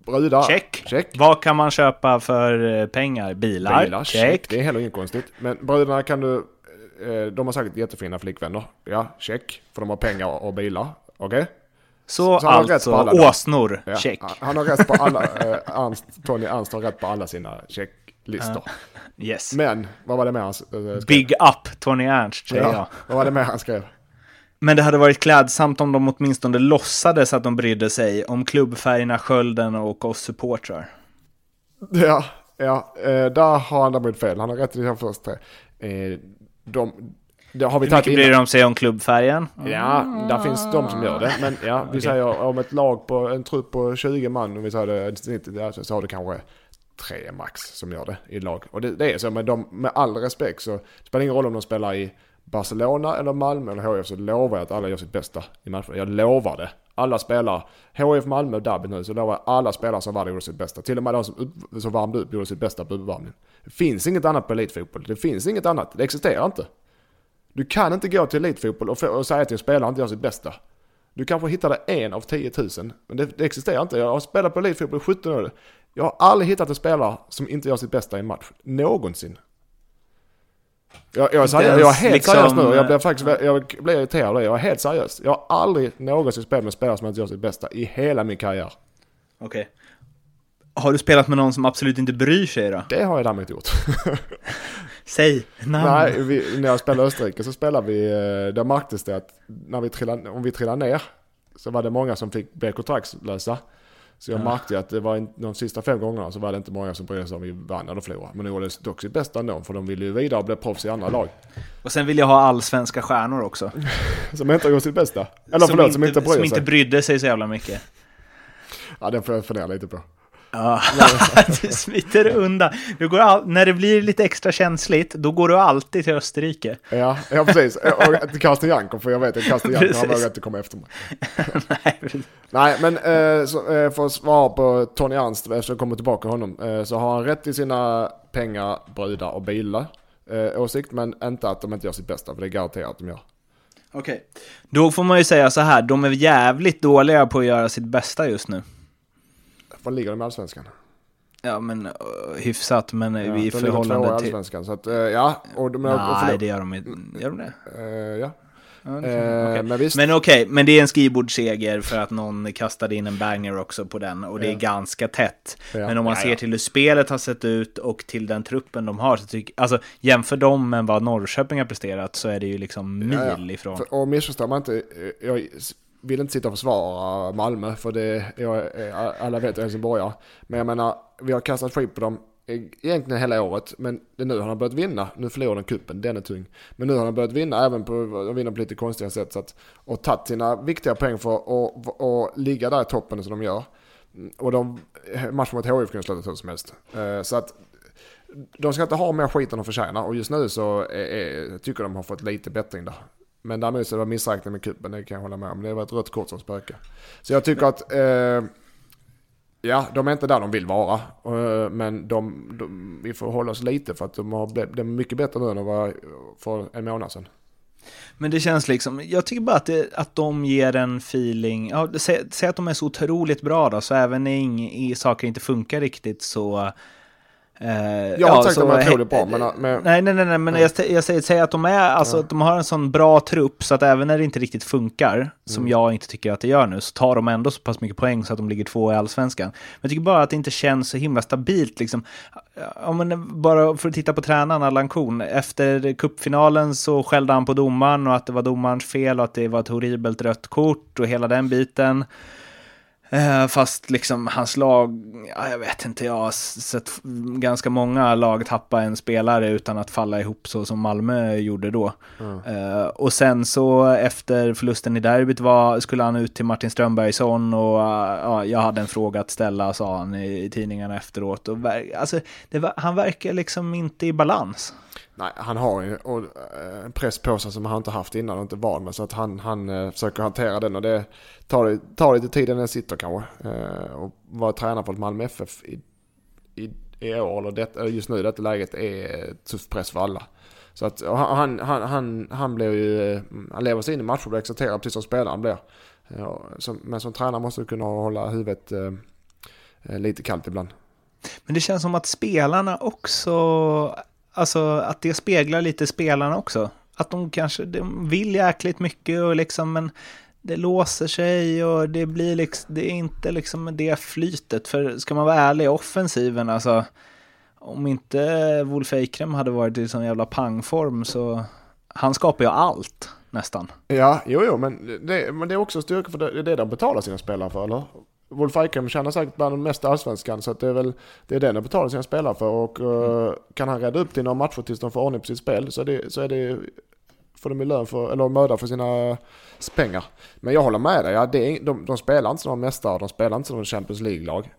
Brudar, Check. check. Vad kan man köpa för eh, pengar? Bilar? Bilar, check. Det är heller inget konstigt. Men bröderna kan du... Eh, de har säkert jättefina flickvänner. Ja, check. För de har pengar och bilar. Okej? Så, Så rätt alltså, åsnor, Ja. check. Han- har rätt på alla... Eh, Ernst, Tony Ernst har rätt på alla sina checklistor. Yes. Men, vad var det mer han eh, skrev? Big up Tony Ernst, säger jag. Ja, vad var det mer han skrev? Men det hade varit klädsamt om de åtminstone låtsades att de brydde sig om klubbfärgerna, skölden och oss supportrar. Ja, ja. Eh, där har han däremot fel. Han har rätt i de första tre. Eh, de... Det har vi Hur mycket bryr de sig om klubbfärgen? Ja, där finns de som gör det. Men ja, vi säger om ett lag på en trupp på 20 man, om vi säger det så har det kanske tre max som gör det i lag. Och det, det är så, men de, med all respekt så spelar det ingen roll om de spelar i Barcelona eller Malmö eller HF så lovar jag att alla gör sitt bästa i matchen. Jag lovar det. Alla spelar, HF Malmö och derbyt nu, så lovar jag alla spelare som var där gjorde sitt bästa. Till och med de som, upp, som värmde upp gjorde sitt bästa på uppvärmningen. Det finns inget annat på elitfotboll. Det finns inget annat. Det existerar inte. Du kan inte gå till elitfotboll och, och säga till en spelare att inte gör sitt bästa. Du kanske hittar det en av 10 000. Men det, det existerar inte. Jag har spelat på elitfotboll i 17 år. Jag har aldrig hittat en spelare som inte gör sitt bästa i en match. Någonsin. Jag, jag, är, seriös, jag är helt liksom, seriös nu. Jag blir faktiskt jag blir irriterad av det. Jag är helt seriös. Jag har aldrig någonsin spelat med en spelare som inte gör sitt bästa i hela min karriär. Okej. Har du spelat med någon som absolut inte bryr sig då? Det har jag däremot gjort. Säg namn. Nej, vi, när jag spelade Österrike så spelade vi, eh, där märktes det att när vi trillade, om vi trillade ner så var det många som fick bli kontraktslösa. Så jag märkte ju att det var in, de sista fem gångerna så var det inte många som brydde sig om vi vann eller förlorade. Men de gjorde dock sitt bästa ändå för de ville ju vidare och bli proffs i andra lag. Och sen vill jag ha allsvenska stjärnor också. Som inte gjort sitt bästa. Eller förlåt, som inte som sig. inte brydde sig så jävla mycket. Ja, den får jag fundera lite på. Ja, du smiter undan. Du går all... När det blir lite extra känsligt, då går du alltid till Österrike. Ja, ja precis. Och till Karsten Janker, för jag vet att har Precis. vågat att komma efter mig. Nej, Nej, men eh, så, eh, för att svara på Tony Ernst, eftersom jag kommer tillbaka till honom, eh, så har han rätt i sina pengar, brudar och bilar eh, åsikt, men inte att de inte gör sitt bästa, för det är garanterat att de gör. Okej. Då får man ju säga så här, de är jävligt dåliga på att göra sitt bästa just nu. Var ligger de i Allsvenskan? Ja, men uh, hyfsat, men Ja, i de förhållande till... Allsvenskan, så att eh, ja. Och de, och Nej, förlåt. det gör de inte. Gör de det? Eh, ja. Eh, okej. Men visst. Men okej, men det är en skrivbordsseger för att någon kastade in en banger också på den och det är Ja. ganska tätt. Ja. Men om man Ja, ser ja. till hur spelet har sett ut och till den truppen de har, så tycker alltså jämför dem med vad Norrköping har presterat så är det ju liksom mil Ja, ja. ifrån. För, och missförstå mig inte, jag vill inte sitta och försvara Malmö, för det, är, alla vet att jag är helsingborgare. Men jag menar, vi har kastat skit på dem egentligen hela året, men det är nu har de börjat vinna. Nu förlorar de kuppen, den är tung. Men nu har de börjat vinna, även på, de vinner på lite konstiga sätt. Så att, och tagit sina viktiga poäng för att och, och ligga där i toppen som de gör. Och de, matchen mot HIF kan sluta hur som helst. Eh, så att de ska inte ha mer skit än de förtjänar och just nu så är, är, tycker de har fått lite bättring där. Men däremot så det var missräkning med kuppen, det kan jag hålla med om. Det var ett rött kort som spökade. Så jag tycker att, eh, ja, de är inte där de vill vara. Eh, men de, de, vi får hålla oss lite för att de har blivit de är mycket bättre nu än de var för en månad sedan. Men det känns liksom, jag tycker bara att, det, att de ger en feeling, ja, säg, säg att de är så otroligt bra då, så även när saker inte funkar riktigt så jag har inte sagt att de är otroligt bra, men... men nej, nej, nej, nej, men jag, jag säger, att de är, alltså ja. de har en sån bra trupp så att även när det inte riktigt funkar, mm. som jag inte tycker att det gör nu, så tar de ändå så pass mycket poäng så att de ligger två i allsvenskan. Men jag tycker bara att det inte känns så himla stabilt liksom. Ja, men bara för att titta på tränaren Allan Korn, efter kuppfinalen så skällde han på domaren och att det var domarens fel och att det var ett horribelt rött kort och hela den biten. Eh, fast liksom hans lag, ja, jag vet inte, jag har sett ganska många lag tappa en spelare utan att falla ihop så som Malmö gjorde då. Mm. och sen så efter förlusten i derbyt var, skulle han ut till Martin Strömbergsson och ja, jag hade en fråga att ställa, sa han i, i tidningarna efteråt. Och, alltså, var, han verkar liksom inte i balans. Nej, han har ju eh, en press på sig som han inte haft innan och inte van med. Så att han, han eh, försöker hantera den och det tar, tar lite tid innan den sitter kanske. Eh, och vara tränare för ett Malmö FF i, i, i år, eller det, just nu i detta läget, är tuff press för alla. Så att han, han, han, han blir ju, han lever sig in i matcher och blir exalterad precis som spelaren blir. Men som tränare måste du kunna hålla huvudet lite kallt ibland. Men det känns som att spelarna också alltså att det speglar lite spelarna också. Att de kanske de vill jäkligt mycket och liksom, men det låser sig och det blir liksom, det är inte liksom det flytet. För ska man vara ärlig, offensiven alltså, om inte Wolf Eikrem hade varit i sån jävla pangform så, han skapar ju allt nästan. Ja, jo, jo, men det, men det är också styrka för det är det de betalar sina spelare för, eller? Wolf Eikrem tjänar säkert bland de mesta allsvenskan så det är väl det är den de betalar sina spelare för och mm. kan han rädda upp till några matcher tills de får ordning på sitt spel så, det, så är det får de ju lön för, eller möda för sina pengar. Men jag håller med dig, ja, det är, de, de spelar inte som de mästare, de spelar inte som de Champions League-lag.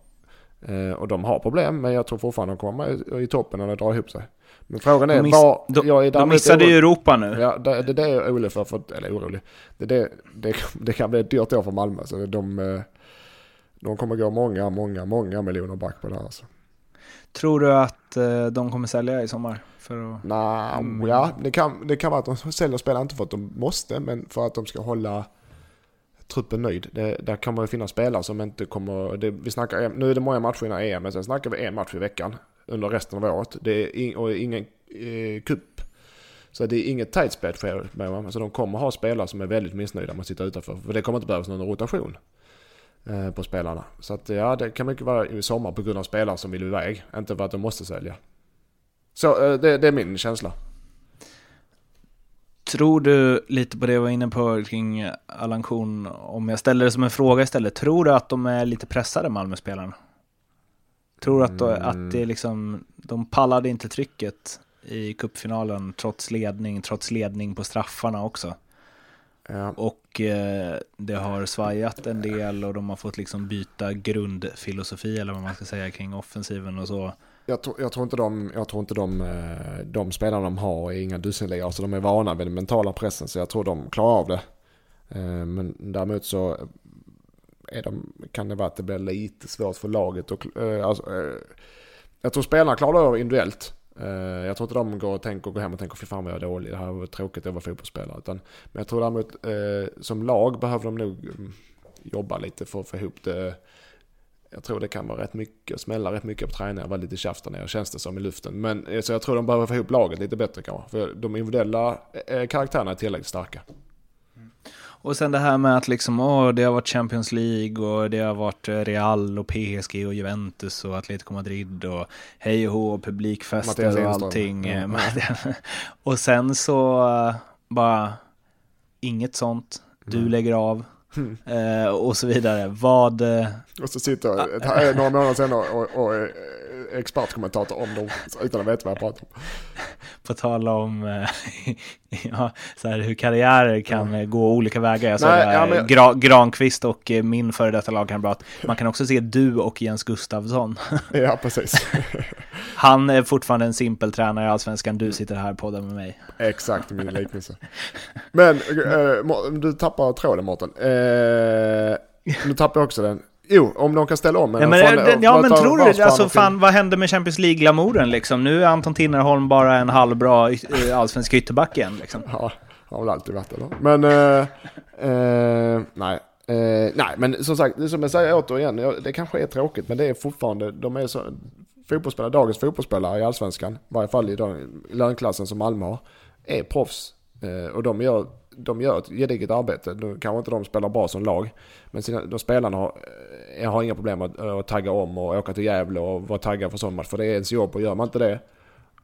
Eh, och de har problem, men jag tror fortfarande de kommer i, i toppen när det drar ihop sig. Men frågan är, de miss, vad... De, jag är de missade ju Europa nu. Ja, det, det, det är jag orolig för, för eller orolig. Det, det, det, det kan bli ett dyrt år för Malmö. Så de, eh, de kommer gå många, många, många miljoner back på det här alltså. Tror du att eh, de kommer sälja i sommar? För att... Nej, mm. ja, det kan, det kan vara att de säljer spelare inte för att de måste, men för att de ska hålla truppen nöjd. Det, där kommer det finnas spelare som inte kommer... Det, vi snackar, nu är det många matcher innan EM, men sen snackar vi en match i veckan under resten av året. Det är in, och ingen eh, kupp. Så det är inget tight spel för Så de kommer ha spelare som är väldigt missnöjda med att sitta utanför. För det kommer inte behövas någon rotation. Eh, på spelarna. Så att ja, det kan mycket vara i sommar på grund av spelare som vill iväg. Inte för att de måste sälja. Så eh, det, det är min känsla. Tror du lite på det jag var inne på kring Allan Kuhn, om jag ställer det som en fråga istället. Tror du att de är lite pressade, Malmöspelarna? Tror du att, mm. att det liksom, de pallade inte trycket i kuppfinalen trots ledning, trots ledning på straffarna också? Ja. Och eh, det har svajat en del och de har fått liksom byta grundfilosofi eller vad man ska säga kring offensiven och så. Jag tror, jag tror inte, de, jag tror inte de, eh, de spelarna de har är inga dussinligare, så de är vana vid den mentala pressen så jag tror de klarar av det. Eh, men däremot så är de, kan det vara att det blir lite svårt för laget. Och, eh, alltså, jag tror spelarna klarar det individuellt. Uh, jag tror inte de går och tänker, går hem och tänker fy fan vad jag är dålig, det här var tråkigt att vara fotbollsspelare. Utan, men jag tror däremot uh, som lag behöver de nog mm, jobba lite för att få ihop det. Jag tror det kan vara rätt mycket, smälla rätt mycket på träningar, vara lite tjafs där nere känns det som i luften. Men eh, så jag tror de behöver få ihop laget lite bättre kanske. För de individuella karaktärerna är tillräckligt starka. Mm. Och sen det här med att liksom, åh, det har varit Champions League och det har varit eh, Real och PSG och Juventus och Atletico Madrid och hej och hå, publikfester och allting. Mm. och sen så uh, bara inget sånt. Du mm. lägger av. Mm. Och så vidare. Vad... Och så sitter jag några månader senare och, och, och expertkommentator om dem utan att veta vad jag pratar om. På tal om eh, ja, så här, hur karriärer kan ja. gå olika vägar. Jag Nej, ja, men... Gra Granqvist och eh, min före detta lagkamrat. Man kan också se du och Jens Gustafsson. ja, precis. Han är fortfarande en simpel tränare i Allsvenskan. Du sitter här på med mig. Exakt min liknelse. Men äh, du tappar tråden Mårten. Äh, nu tappar jag också den. Jo, om de kan ställa om. Ja, men, fan, ja, men tror du det? Alltså fan, vad hände med Champions League-glamouren liksom? Nu är Anton Tinnerholm bara en halvbra allsvensk ytterback igen liksom. Ja, Har väl alltid varit eller? Men, eh, eh, nej. Eh, nej, men som sagt, som jag säger återigen, det kanske är tråkigt, men det är fortfarande, de är så, fotbollsspelare, dagens fotbollsspelare i allsvenskan, i varje fall i den lönklassen som Malmö har, är proffs. Eh, och de gör, de gör ett gediget arbete. Nu kanske inte de spelar bra som lag, men sina, de spelarna har, eh, har inga problem att, eh, att tagga om och åka till Gävle och vara taggad för sån match, för det är ens jobb och gör man inte det,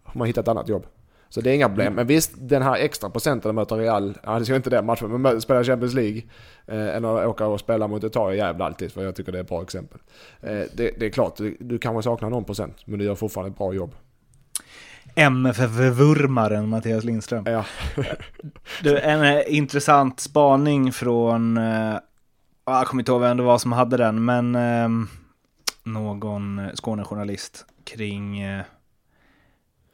har man hittat ett annat jobb. Så det är inga problem. Men visst, den här extra procenten att möta Real, ja det ska inte den matchen, men spela Champions League eh, eller åka och spela mot Italien jävla alltid, för jag tycker det är ett bra exempel. Eh, det, det, är klart, du, du kanske saknar någon procent, men du gör fortfarande ett bra jobb. MFF-vurmaren Mattias Lindström. Ja. du, en eh, intressant spaning från, eh, jag kommer inte ihåg vem det var som hade den, men eh, någon Skånejournalist kring eh,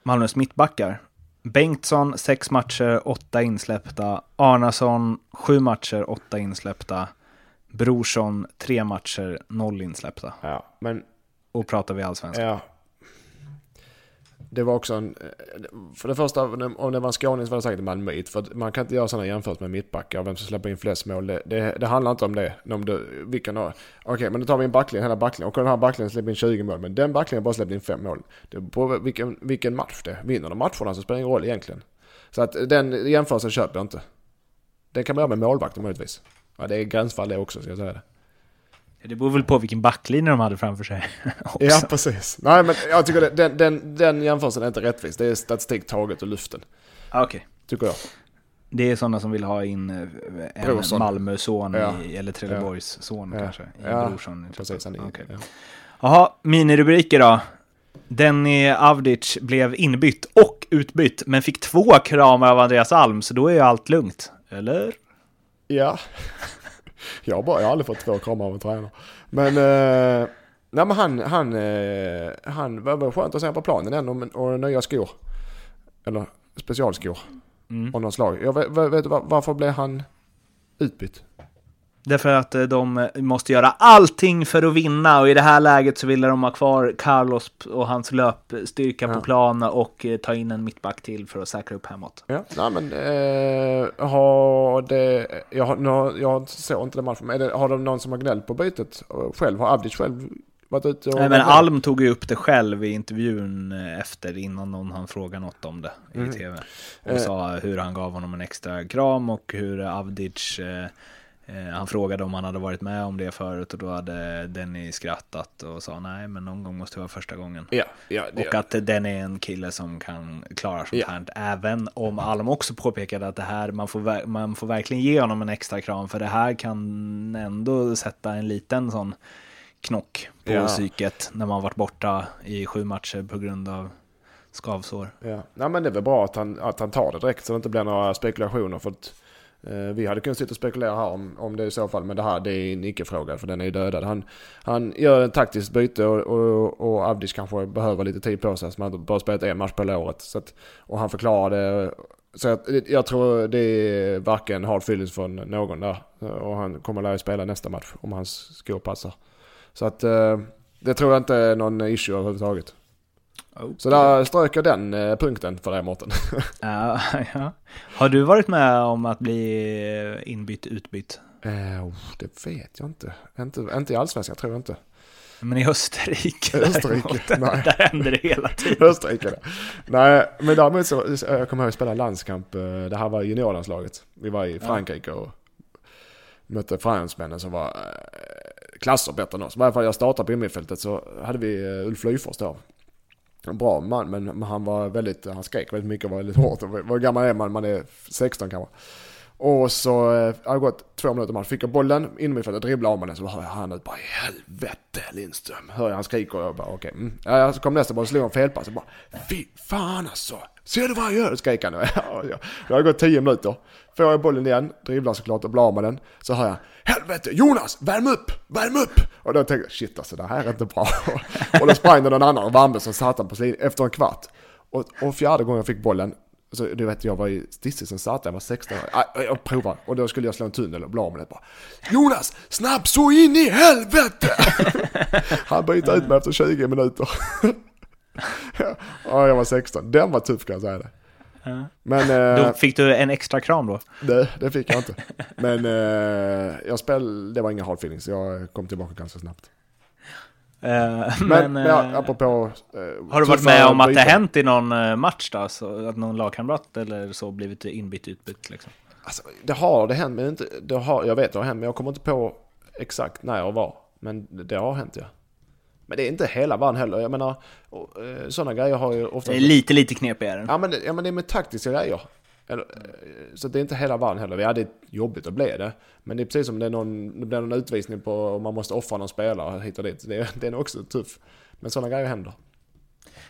Malmös mittbackar. Bengtsson 6 matcher, 8 insläppta. Arnason 7 matcher, 8 insläppta. Brorsson 3 matcher, 0 insläppta. Ja, men... Och pratar vi allsvenskan. Ja. Det var också en... Eh, för det första, om det var en skåning så var det säkert en malmöit. För man kan inte göra sådana jämförelser med mittbackar och vem som släpper in flest mål. Det, det, det handlar inte om det. Om du, vilken Okej, okay, men då tar vi en backlinje, hela backlinjen. Och den här backlinjen släpper in 20 mål. Men den backlinjen bara släppte in 5 mål. Det beror på vilken, vilken match det är. Vinner de matcherna så spelar det ingen roll egentligen. Så att den jämförelsen köper jag inte. Den kan man göra med målvakter möjligtvis. Ja, det är gränsfall det också, ska jag säga det. Det beror väl på vilken backlinje de hade framför sig. ja, precis. Nej, men jag tycker det, den, den, den jämförelsen är inte rättvis. Det är statistik taget ur luften. Okej. Okay. Tycker jag. Det är sådana som vill ha in eh, en Brorsson. Malmö-son, ja. eller Trelleborgs son ja. kanske. I ja, Brorsson. precis. Okay. Jaha, minirubriker då. Denny Avdic blev inbytt och utbytt, men fick två kramar av Andreas Alm, så då är ju allt lugnt. Eller? Ja. Jag, bara, jag har aldrig fått två kramar av en tränare. Men, eh, nej, men han, han, eh, han var väl skönt att se på planen än och, och nya skor. Eller specialskor. Mm. Av något slag. Jag vet, vet, varför blev han utbytt? Därför att eh, de måste göra allting för att vinna och i det här läget så ville de ha kvar Carlos och hans löpstyrka ja. på plan och eh, ta in en mittback till för att säkra upp hemåt. Ja, nej men eh, har det, jag, har, jag såg inte den matchen, men det, har de någon som har gnällt på bytet själv? Har Abdic själv varit ute och... Nej men Alm tog ju upp det själv i intervjun eh, efter innan någon han frågade något om det i mm. tv. Och eh. sa hur han gav honom en extra kram och hur Avdic eh, Eh, han frågade om han hade varit med om det förut och då hade Denny skrattat och sa nej men någon gång måste det vara första gången. Ja, ja, och att den är en kille som kan klara sånt här. Även om Alm också påpekade att det här, man får, man får verkligen ge honom en extra kram för det här kan ändå sätta en liten sån knock på psyket när man varit borta i sju matcher på grund av skavsår. Ja, Nej, men det är väl bra att han, att han tar det direkt så det inte blir några spekulationer. För att Eh, Eh, vi hade kunnat sitta och spekulera här om, om det i så fall, men det här det är en icke-fråga för den är ju dödad. Han, han gör ett taktiskt byte och, och, och Avdic kanske behöver lite tid på sig, så man bara spelat en match på året. Så att, och han förklarade, så att, jag tror det är varken hard feelings från någon där. Och han kommer lära spela nästa match om hans skor passar. Så att eh, det tror jag inte är någon issue överhuvudtaget. Okay. Så där strök jag den eh, punkten för dig Mårten. ja, ja. Har du varit med om att bli inbytt, utbytt? Eh, det vet jag inte. inte. Inte i allsvenskan tror jag inte. Men i Österrike? Österrike, nej. Där händer det hela tiden. Österrike, det. Nej, men däremot så, jag kommer ihåg att spela landskamp. Eh, det här var juniorlandslaget. Vi var i Frankrike och mötte fransmännen som var eh, klasser bättre än oss. I varje fall jag startade på innermittfältet så hade vi Ulf Lyfors då bra man, men han var väldigt, han skrek väldigt mycket och var väldigt hårt. Vad gammal är man? Man är 16 kanske. Och så eh, har det gått två minuter, man fick jag bollen in mig för att dribbla om den så hör jag han ut bara i helvete Lindström. Hör jag han skriker och jag bara okej. Okay. Mm. Ja, så kom nästa boll och slog en felpass och bara fy fan alltså. Ser du vad jag gör? Skrek han. Ja, ja. Det har gått tio minuter. Får jag bollen igen, dribblar såklart och blir av med den. Så hör jag helvete Jonas, värm upp, värm upp! Och då tänkte jag shit alltså det här är inte bra. och då sprang det någon annan och värmde som satt han på sin efter en kvart. Och, och fjärde gången jag fick bollen så du vet, jag var i Stisse som startade, jag var 16 år. Jag, provar. Och då skulle jag slå en tunnel och bli av med det bara. Jonas, snabb så in i helvete! Han bytte ut mig efter 20 minuter. ja, jag var 16. Den var tuff kan jag säga det. Men eh, Då fick du en extra kram då? det, det fick jag inte. Men eh, jag spel, det var inga hard feelings. Jag kom tillbaka ganska snabbt. Eh, Men, men, men ja, eh, apropå... eh, har du varit med om att det hänt i någon match då? Så att någon lagkamrat eller så blivit inbytt utbytt liksom? Alltså, det har det hänt, men inte, det har, jag vet det har hänt, men jag kommer inte på exakt när och var. Men det har hänt ja. Men det är inte hela världen heller. Jag menar, sådana grejer har ju ofta... Det är lite, lite knepigare. Ja men, det- ja men det är med taktiska grejer. Eller, eh, så det är inte hela världen heller. Ja det är jobbigt att bli det. Men det är precis som det, är någon, det blir någon utvisning på om man måste offra någon spelare hit och dit. Det, är- den är också tuff. Men sådana grejer händer.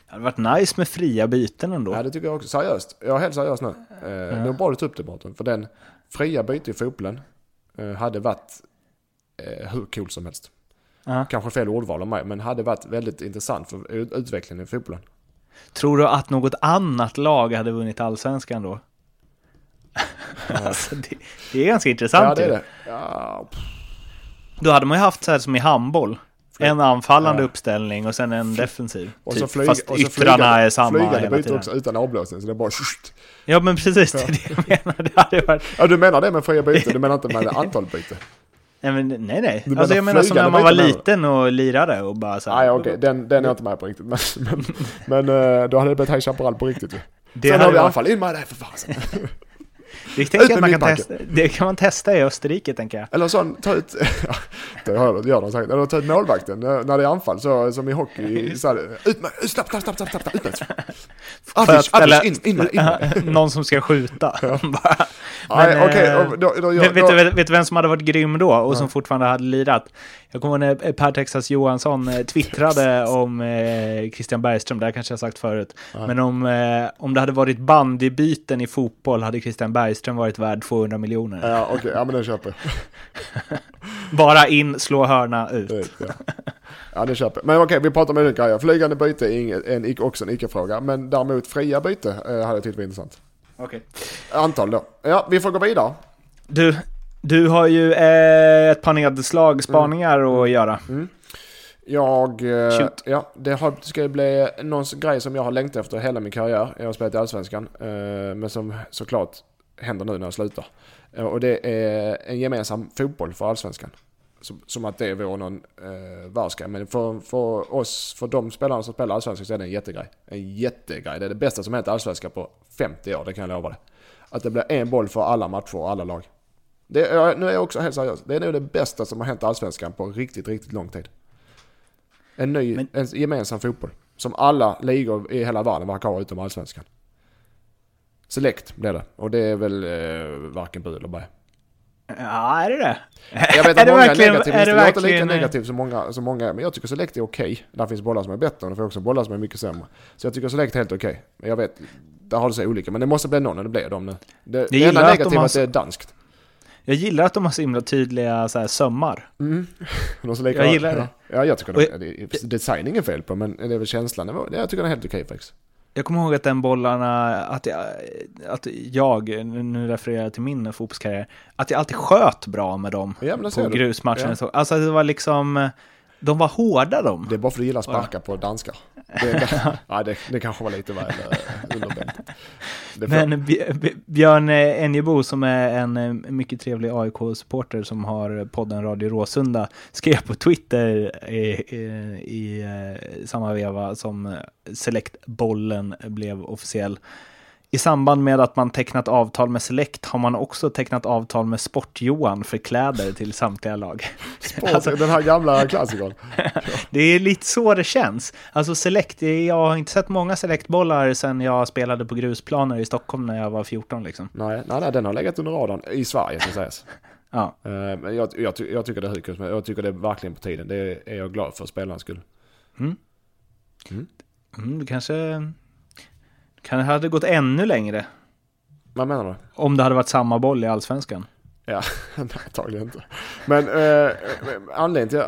Det hade varit nice med fria byten ändå. Ja det tycker jag också. Seriöst. Jag är helt seriös nu. Eh, Det var bra du tog upp det Mårten. För den fria byte i fotbollen eh, hade varit eh, hur cool som helst. Ja. Kanske fel ordval av mig, men hade varit väldigt intressant för ut- utvecklingen i fotbollen. Tror du att något annat lag hade vunnit allsvenskan då? alltså, det, det är ganska intressant Ja, det är det. Ja, Då hade man ju haft så här som i handboll. En anfallande Ja. uppställning och sen en defensiv. och typ. så flyg, Fast och så yttrarna är samma flygande hela byte tiden. också utan avblåsning. Så det är bara... Shht. Ja men precis, det är det jag menar. Det hade varit... Ja, du menar det med fria byten? Du menar inte med antal byte? Nej, men, nej, nej. Du menar Alltså jag menar som när man var liten och lirade och bara så här. Nej, okej. Den, den är jag inte med på riktigt. Men, men, men eh, då hade det blivit High Chaparral på riktigt ju. Det, Sen har vi varit, anfall. In med det för fasen. Det, tänker att man kan testa, det kan man testa i Österrike tänker jag. Eller sån, ta ut... det gör de säkert. Eller ta ut målvakten när det är anfall. Så, som i hockey. Så här, ut med, snabbt, snabbt, snabbt, snabbt, ut med Adish, eller- in, in in Någon som ska skjuta. Men, då, då, Vet, vet du vem som hade varit grym då och som fortfarande hade lirat? Jag kommer ihåg när Per Texas Johansson eh, twittrade om eh, Christian Bergström, det här kanske jag sagt förut. Men om, eh, om det hade varit bandybyten i fotboll hade Christian Bergström varit värd 200 miljoner. Ja, okej. Ja, men den köper. Bara in, slå hörna ut. Ut, ja. ja, det köper. Men okej, vi pratar om olika grejer. Flygande byte är en, också en icke-fråga. Men däremot fria byte eh, hade jag tyckt var intressant. Okej. Antal då. Ja, vi får gå vidare. Du, du har ju eh, ett par nedslag, spaningar att göra. Jag... eh. Ja, det har, ska ju bli någon grej som jag har längtat efter hela min karriär. Jag har spelat i Allsvenskan. eh, Men som såklart händer nu när jag slutar. Eh, Och det är en gemensam fotboll för Allsvenskan. Som, som att det vore någon eh, världsgrej. Men för, för oss, för de spelarna som spelar Allsvenskan så är det en jättegrej. En jättegrej. Det är det bästa som hänt Allsvenskan på 50 år, det kan jag lova dig. Att det blir en boll för alla matcher och alla lag. Det är, nu är jag också helt seriös. Det är nog det bästa som har hänt Allsvenskan på riktigt, riktigt lång tid. En ny, Men- en gemensam fotboll. Som alla ligor i hela världen verkar ha utom Allsvenskan. Select blir det. Och det är väl eh, varken bu eller bä. Ja, är det det? Jag vet att det många är negativa. är Det det låter lika negativt som många, som många är. Men jag tycker Select är okej. Där finns bollar som är bättre och det finns också bollar som är mycket sämre. Så jag tycker Select är helt okej. Men jag vet, där har det sig olika. Men det måste bli någon och det blir de nu. Det, det gillar enda negativa är att det är danskt. Jag gillar att de har så himla tydliga så här, sömmar. De som leker- Jag gillar det. Ja, ja jag tycker Och det. det är design är fel på, men det är väl känslan. Det Jag tycker den är helt okej faktiskt. Jag kommer ihåg att den bollarna, att jag, att jag, nu refererar jag till min fotbollskarriär, att jag alltid sköt bra med dem Ja, på grusmatchen. Ja. Så, alltså det var liksom, de var hårda de. Det är bara för att du gillar att sparka på danskar. Det, ja, det, det kanske var lite väl. Det får- Men Bj- Bj- Björn eh, Enjebo som är en eh, mycket trevlig AIK-supporter som har podden Radio Råsunda skrev på Twitter i, i, i eh, samma veva som eh, Select-bollen blev officiell. I samband med att man tecknat avtal med Select har man också tecknat avtal med Sport-Johan för kläder till samtliga lag. Sport, Alltså- den här gamla klassikern. Det är lite så det känns. Alltså Select, jag har inte sett många Select-bollar sedan jag spelade på grusplaner i Stockholm när jag var 14 liksom. Nej, nej, nej, den har legat under radarn i Sverige ska sägas. Ja. Eh, Men jag, jag, jag tycker det är hur men jag tycker det är verkligen på tiden. Det är jag glad för spelarnas skull. Mm, det kanske kan hade gått ännu längre Vad menar du? om det hade varit samma boll i allsvenskan. Ja, antagligen inte. Men eh, anledningen till,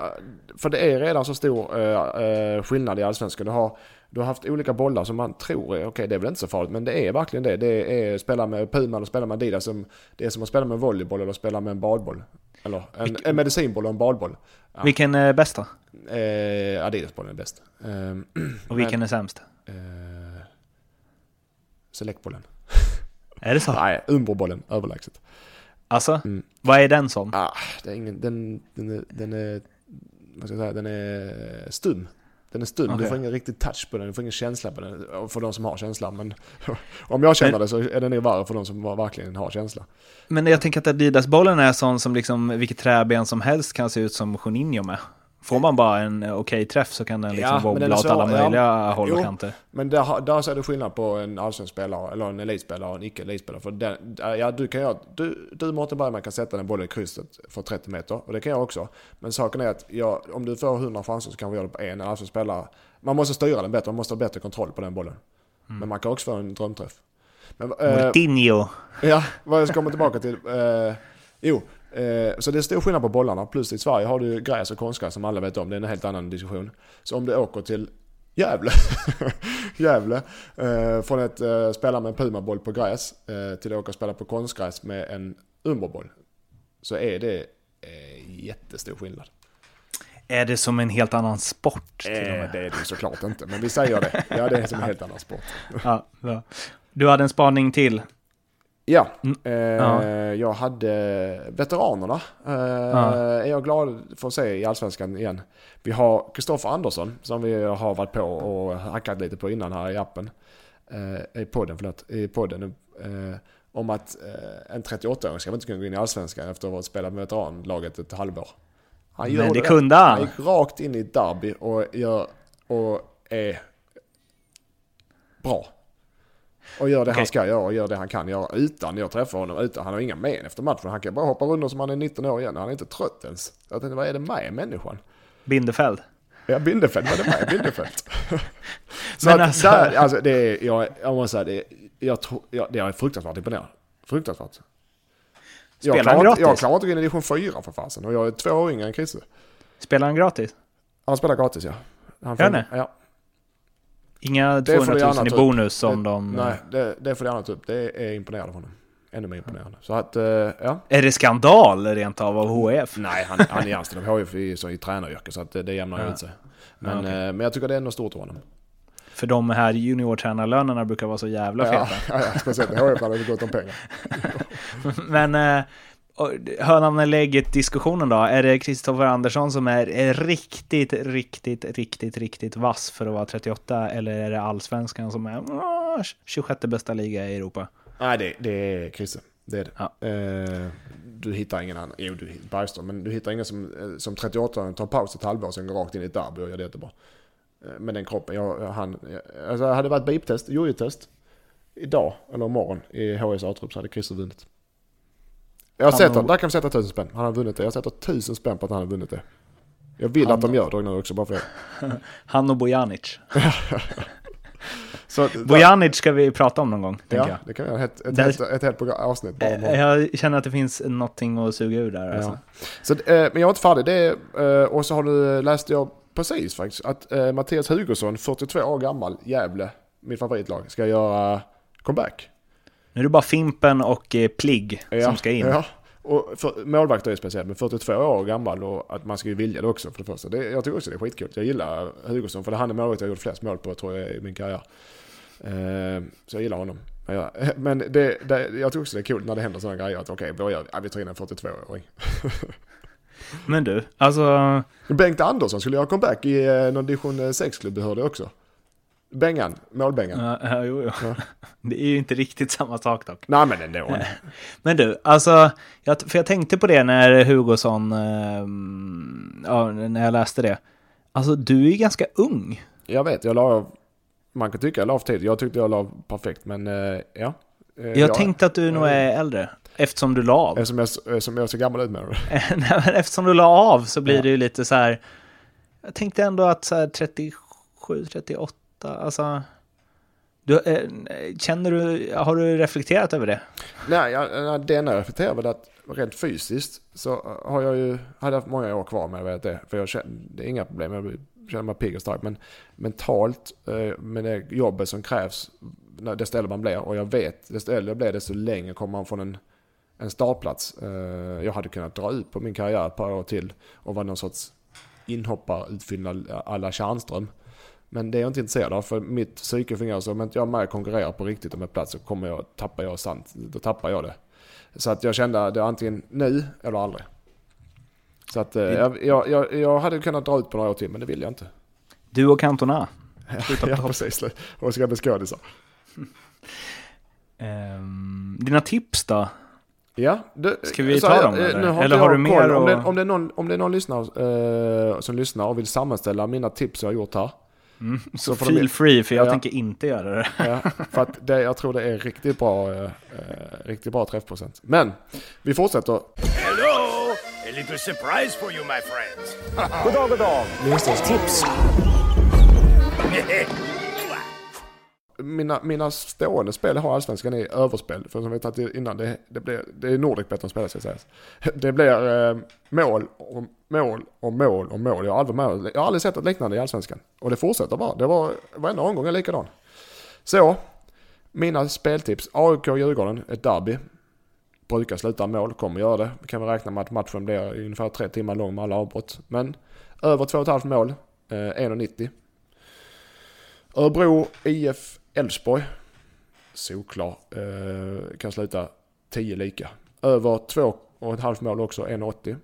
för det är redan så stor eh, eh, skillnad i allsvenskan. Du har, du har haft olika bollar som man tror är, okej det är väl inte så farligt, men det är verkligen det. Det är spela med Puma och spela med Adidas, som, det är som att spela med volleyboll eller spela med en badboll. Eller en, en medicinboll och en badboll. Ja. Vilken är bäst då? Eh, Adidas-bollen är bäst. Eh, Och vilken är sämst? eh, Selectbollen. Är det så? Nej, Umbrobollen, överlägset. Alltså, Mm. vad är den som? Ah, det är ingen, den, den, är, den är, vad ska jag säga, den är stum. Den är stum, Okej. du får ingen riktig touch på den, du får ingen känsla på den. För de som har känsla, men om jag känner Men- det så är den nog värre för de som verkligen har känsla. Men jag tänker att Adidas-bollen är sån som liksom vilket träben som helst kan se ut som Juninho med. Får man bara en okej träff så kan den liksom Ja, wobbla är åt alla svår, ja. möjliga håll och kanter. Men där, där ser du skillnad på en allsvensk spelare, eller en elitspelare och en icke-elitspelare. För den, ja, du, kan göra, du, du Mårten Bergman kan sätta den bollen i krysset för 30 meter, och det kan jag också. Men saken är att jag, om du får 100 chanser så kan vi göra det på en allsvensk spelare. Man måste styra den bättre, man måste ha bättre kontroll på den bollen. Men man kan också få en drömträff. Men, eh, Moutinho. Ja, vad jag ska komma tillbaka till. Eh, jo, så det är stor skillnad på bollarna. Plus i Sverige har du gräs och konstgräs som alla vet om. Det är en helt annan diskussion. Så om du åker till Gävle, Gävle eh, från att eh, spela med en pumaboll på gräs eh, till att åka och spela på konstgräs med en umberboll. Så är det eh, jättestor skillnad. Är det som en helt annan sport? Till Eh, det är det såklart inte, men vi säger det. Ja, det är som en helt annan sport. Ja, ja. Du hade en spaning till. Ja, Mm. eh, Ja. jag hade veteranerna. Eh, Är jag glad för att se i Allsvenskan igen. Vi har Kristoffer Andersson som vi har varit på och hackat lite på innan här i appen. Eh, I podden, förlåt. I podden. Eh, om att eh, en 38-åring ska inte kunna gå in i Allsvenskan efter att ha spelat med veteranlaget ett halvår. Han Men det kunde Han han. gick rakt in i ett derby och, gör, och är bra. Och gör det Okej. han ska göra och gör det han kan göra utan jag träffar honom. Utan, han har inga men efter matchen. Han kan bara hoppa runt som han är 19 år igen. Han är inte trött ens. Jag tänkte, vad är det med människan? Bindefeld. Ja, Bindefeld, vad är det med Bindefeld? Så Men att alltså- där, alltså det är, jag, jag måste säga, det är, jag tror, jag, det är fruktansvärt imponerande. Fruktansvärt. Jag Spelar klarar, han inte, jag gratis? klarar inte att gå in i division 4 för fasen. Och jag är två år yngre än Christer. Spelar han gratis? Han spelar gratis ja. Han Gör han det? Ja. Inga Det får 200 du 000 gärna i bonus som det, de... Nej, det, det får du gärna ta upp. Det är imponerande för honom. Ännu mer imponerande. Så att, eh, ja. Är det skandal rent av av HF? Nej, han, han är anställd av HIF i, så i tränaryrke så att det, jämnar Ja. ut sig. Men, Ja, okej. eh, men jag tycker det är ändå stort av honom. För de här juniortränarlönerna brukar vara så jävla Ja, feta. ja, ja, speciellt i HIF hade det gått om pengar. Men eh, hönan eller lägget diskussionen då? Är det Kristoffer Andersson som är riktigt, riktigt, riktigt, riktigt vass för att vara 38? Eller är det allsvenskan som är ah, 26 bästa liga i Europa? Nej, det, det är Christer. Det är det. Ja. Eh, du hittar ingen annan. Jo, du hittar Bergström. Men du hittar ingen som, eh, som 38 tar paus ett halvår sen går rakt in i ett derby och gör det jättebra. Eh, med den kroppen. Jag, han, jag, alltså, hade det varit biptest, jojo-test idag eller imorgon i HS A-trupp så hade Christer vunnit. Jag har Han sett honom. Där kan vi sätta tusen spänn. Han har vunnit det. Jag sätter tusen spänn på att han har vunnit det. Jag vill Han- att de gör det nu också bara för det. Han och Bojanic. Så, Bojanic ska vi prata om någon gång, ja, jag. det kan vi göra. Ett, ett, Där- helt, ett helt avsnitt bara. Eh, Jag känner att det finns någonting att suga ur där. Alltså. Ja. Så, eh, men jag är inte färdig. Det är, eh, och så har du, läste jag precis faktiskt att eh, Mattias Hugosson, 42 år gammal, Gävle, mitt favoritlag, ska göra comeback. Nu är det bara Fimpen och eh, Pligg Ja, som ska in. Ja. Och för, målvakt är speciellt, men 42 år gammal och att man ska ju vilja det också för det första. Det, jag tycker också det är skitkul. Jag gillar Hugosson för det han är målvakt jag gjort flest mål på tror jag i min karriär. Eh, så jag gillar honom. Men, ja, men det, det, jag tycker också det är kul när det händer sådana grejer att okej, vad gör vi? Ja, vi tar in en 42-åring. Men du, alltså... Bengt Andersson skulle göra comeback i eh, någon division 6-klubb, du hörde också. Bengan, målbengan. Ja, ja, jo, jo. Ja. Det är ju inte riktigt samma sak dock. Nej men ändå. Men du, alltså, jag, för jag tänkte på det när Hugosson, ehm, ja, när jag läste det. Alltså, du är ju ganska ung. Jag vet, jag la man kan tycka jag la av tid. Jag tyckte jag la av perfekt men eh, ja. Eh, Jag tänkte att du nog är äldre, eftersom du la av. Eftersom jag, eftersom jag ser gammal ut med det. Nej, men eftersom du la av så blir Ja. det ju lite så här. Jag tänkte ändå att så här 37, 38, Alltså, alltså. Du, eh, känner du, har du reflekterat över det? Nej, jag, eh, det enda jag reflekterar över är att rent fysiskt så eh, har jag ju, hade haft många år kvar med vad det. För jag känner, det är inga problem, jag känner mig pigg och stark. Men mentalt eh, med det jobbet som krävs, desto äldre man blir. Och jag vet, desto äldre jag blir desto längre kommer man från en, en startplats. Jag hade kunnat dra ut på min karriär ett par år till och vara någon sorts inhoppar-utfyllnad alla Tjärnström. Men det är jag inte intresserad av för mitt psyke fungerar så om inte jag är med och konkurrerar på riktigt om en plats så kommer jag, tappar jag sant, då tappar jag det. Så att jag kände att det antingen nu eller aldrig. Så att eh, jag, jag, jag, hade kunnat dra ut på några år till men det vill jag inte. Du och Cantona. ja precis, och ska bli skådisar. Um, dina tips då? Ja, det, Ska vi ta dem eller? Nu har eller har du mer? Om, det, om, det är någon, om det är någon lyssnare eh, som lyssnar och vill sammanställa mina tips jag har gjort här. Mm, så, så feel free, för jag ja. tänker inte göra det. ja, för att det, jag tror det är riktigt bra, eh, riktigt bra träffprocent. Men, vi fortsätter. Hello! A little surprise for you my friends. God dag, god dag. Tips. mina, mina stående spel har allsvenskan i överspel. För som vi tagit innan, det, det, blir, det är Nordic bättre än spelare ska sägas. Det blir eh, mål och mål och mål och mål. Jag har, aldrig med, jag har aldrig sett ett liknande i allsvenskan. Och det fortsätter bara. Det var varenda omgång är likadan. Så, mina speltips. AIK-Djurgården, ett derby. Brukar sluta mål, kommer göra det. Vi kan väl räkna med att matchen blir ungefär tre timmar lång med alla avbrott. Men över 2,5 mål, eh, 1,90. Örebro IF Elfsborg. Solklar. Eh, kan sluta 10 lika. Över 2,5 mål också, 1,80.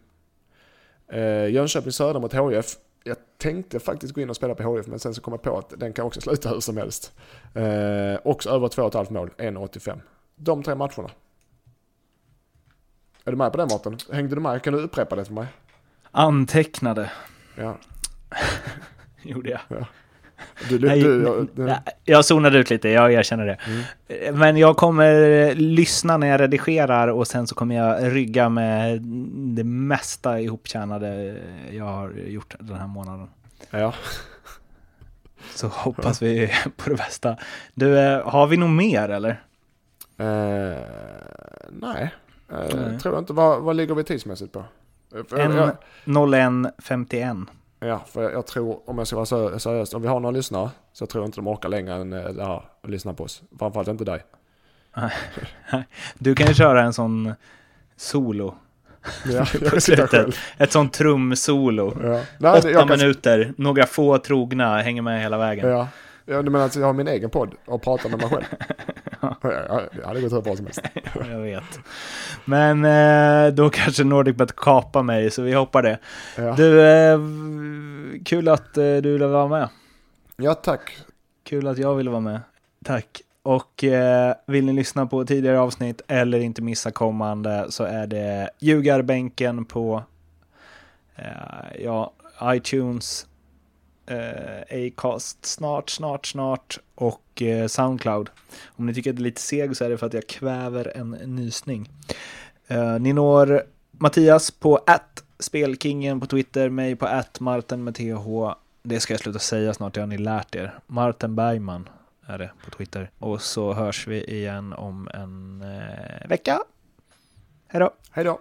Eh, Jönköping Södra mot HIF. Jag tänkte faktiskt gå in och spela på HIF men sen så kom jag på att den kan också sluta hur som helst. Eh, också över 2,5 mål, 1,85. De tre matcherna. Är du med på den Mårten? Hängde du med? Kan du upprepa det för mig? Antecknade. Ja. Gjorde jag. Ja. Du, du, du, jag, jag, zonade ut lite, jag erkänner det. Mm. Men jag kommer lyssna när jag redigerar och sen så kommer jag rygga med det mesta ihoptjänade jag har gjort den här månaden. Ja. Så hoppas ja. vi på det bästa. Du, eh, har vi något mer eller? Uh, nej, uh, nej. tror jag inte. Vad, vad ligger vi tidsmässigt på? En, 01.51. Ja, för jag tror, om jag ska vara seriös, om vi har några lyssnare så tror jag inte de orkar längre än det här och lyssna på oss. Framförallt inte dig. Du kan ju köra en sån solo. Ja, jag kan själv. Ett sånt trumsolo. Ja. Nej, Åtta kan... minuter, några få trogna hänger med hela vägen. Ja, ja du menar att jag har min egen podd och pratar med mig själv? ja. ja, det hade gått hur bra som helst. jag vet. Men eh, då kanske Nordicbet kapar mig, så vi hoppar det. Ja. Du, eh, kul att eh, du ville vara med. Ja, tack. Kul att jag ville vara med. Tack. Och eh, vill ni lyssna på tidigare avsnitt eller inte missa kommande så är det ljugarbänken på eh, ja, iTunes, eh, Acast snart, snart, snart och eh, Soundcloud. Om ni tycker att det är lite seg så är det för att jag kväver en nysning. Eh, ni når Mattias på att spelkingen på Twitter, mig på att Martin med TH. Det ska jag sluta säga snart, det har ni lärt er. Martin Bergman är det på Twitter. Och så hörs vi igen om en eh, vecka. Hej då! Hej då!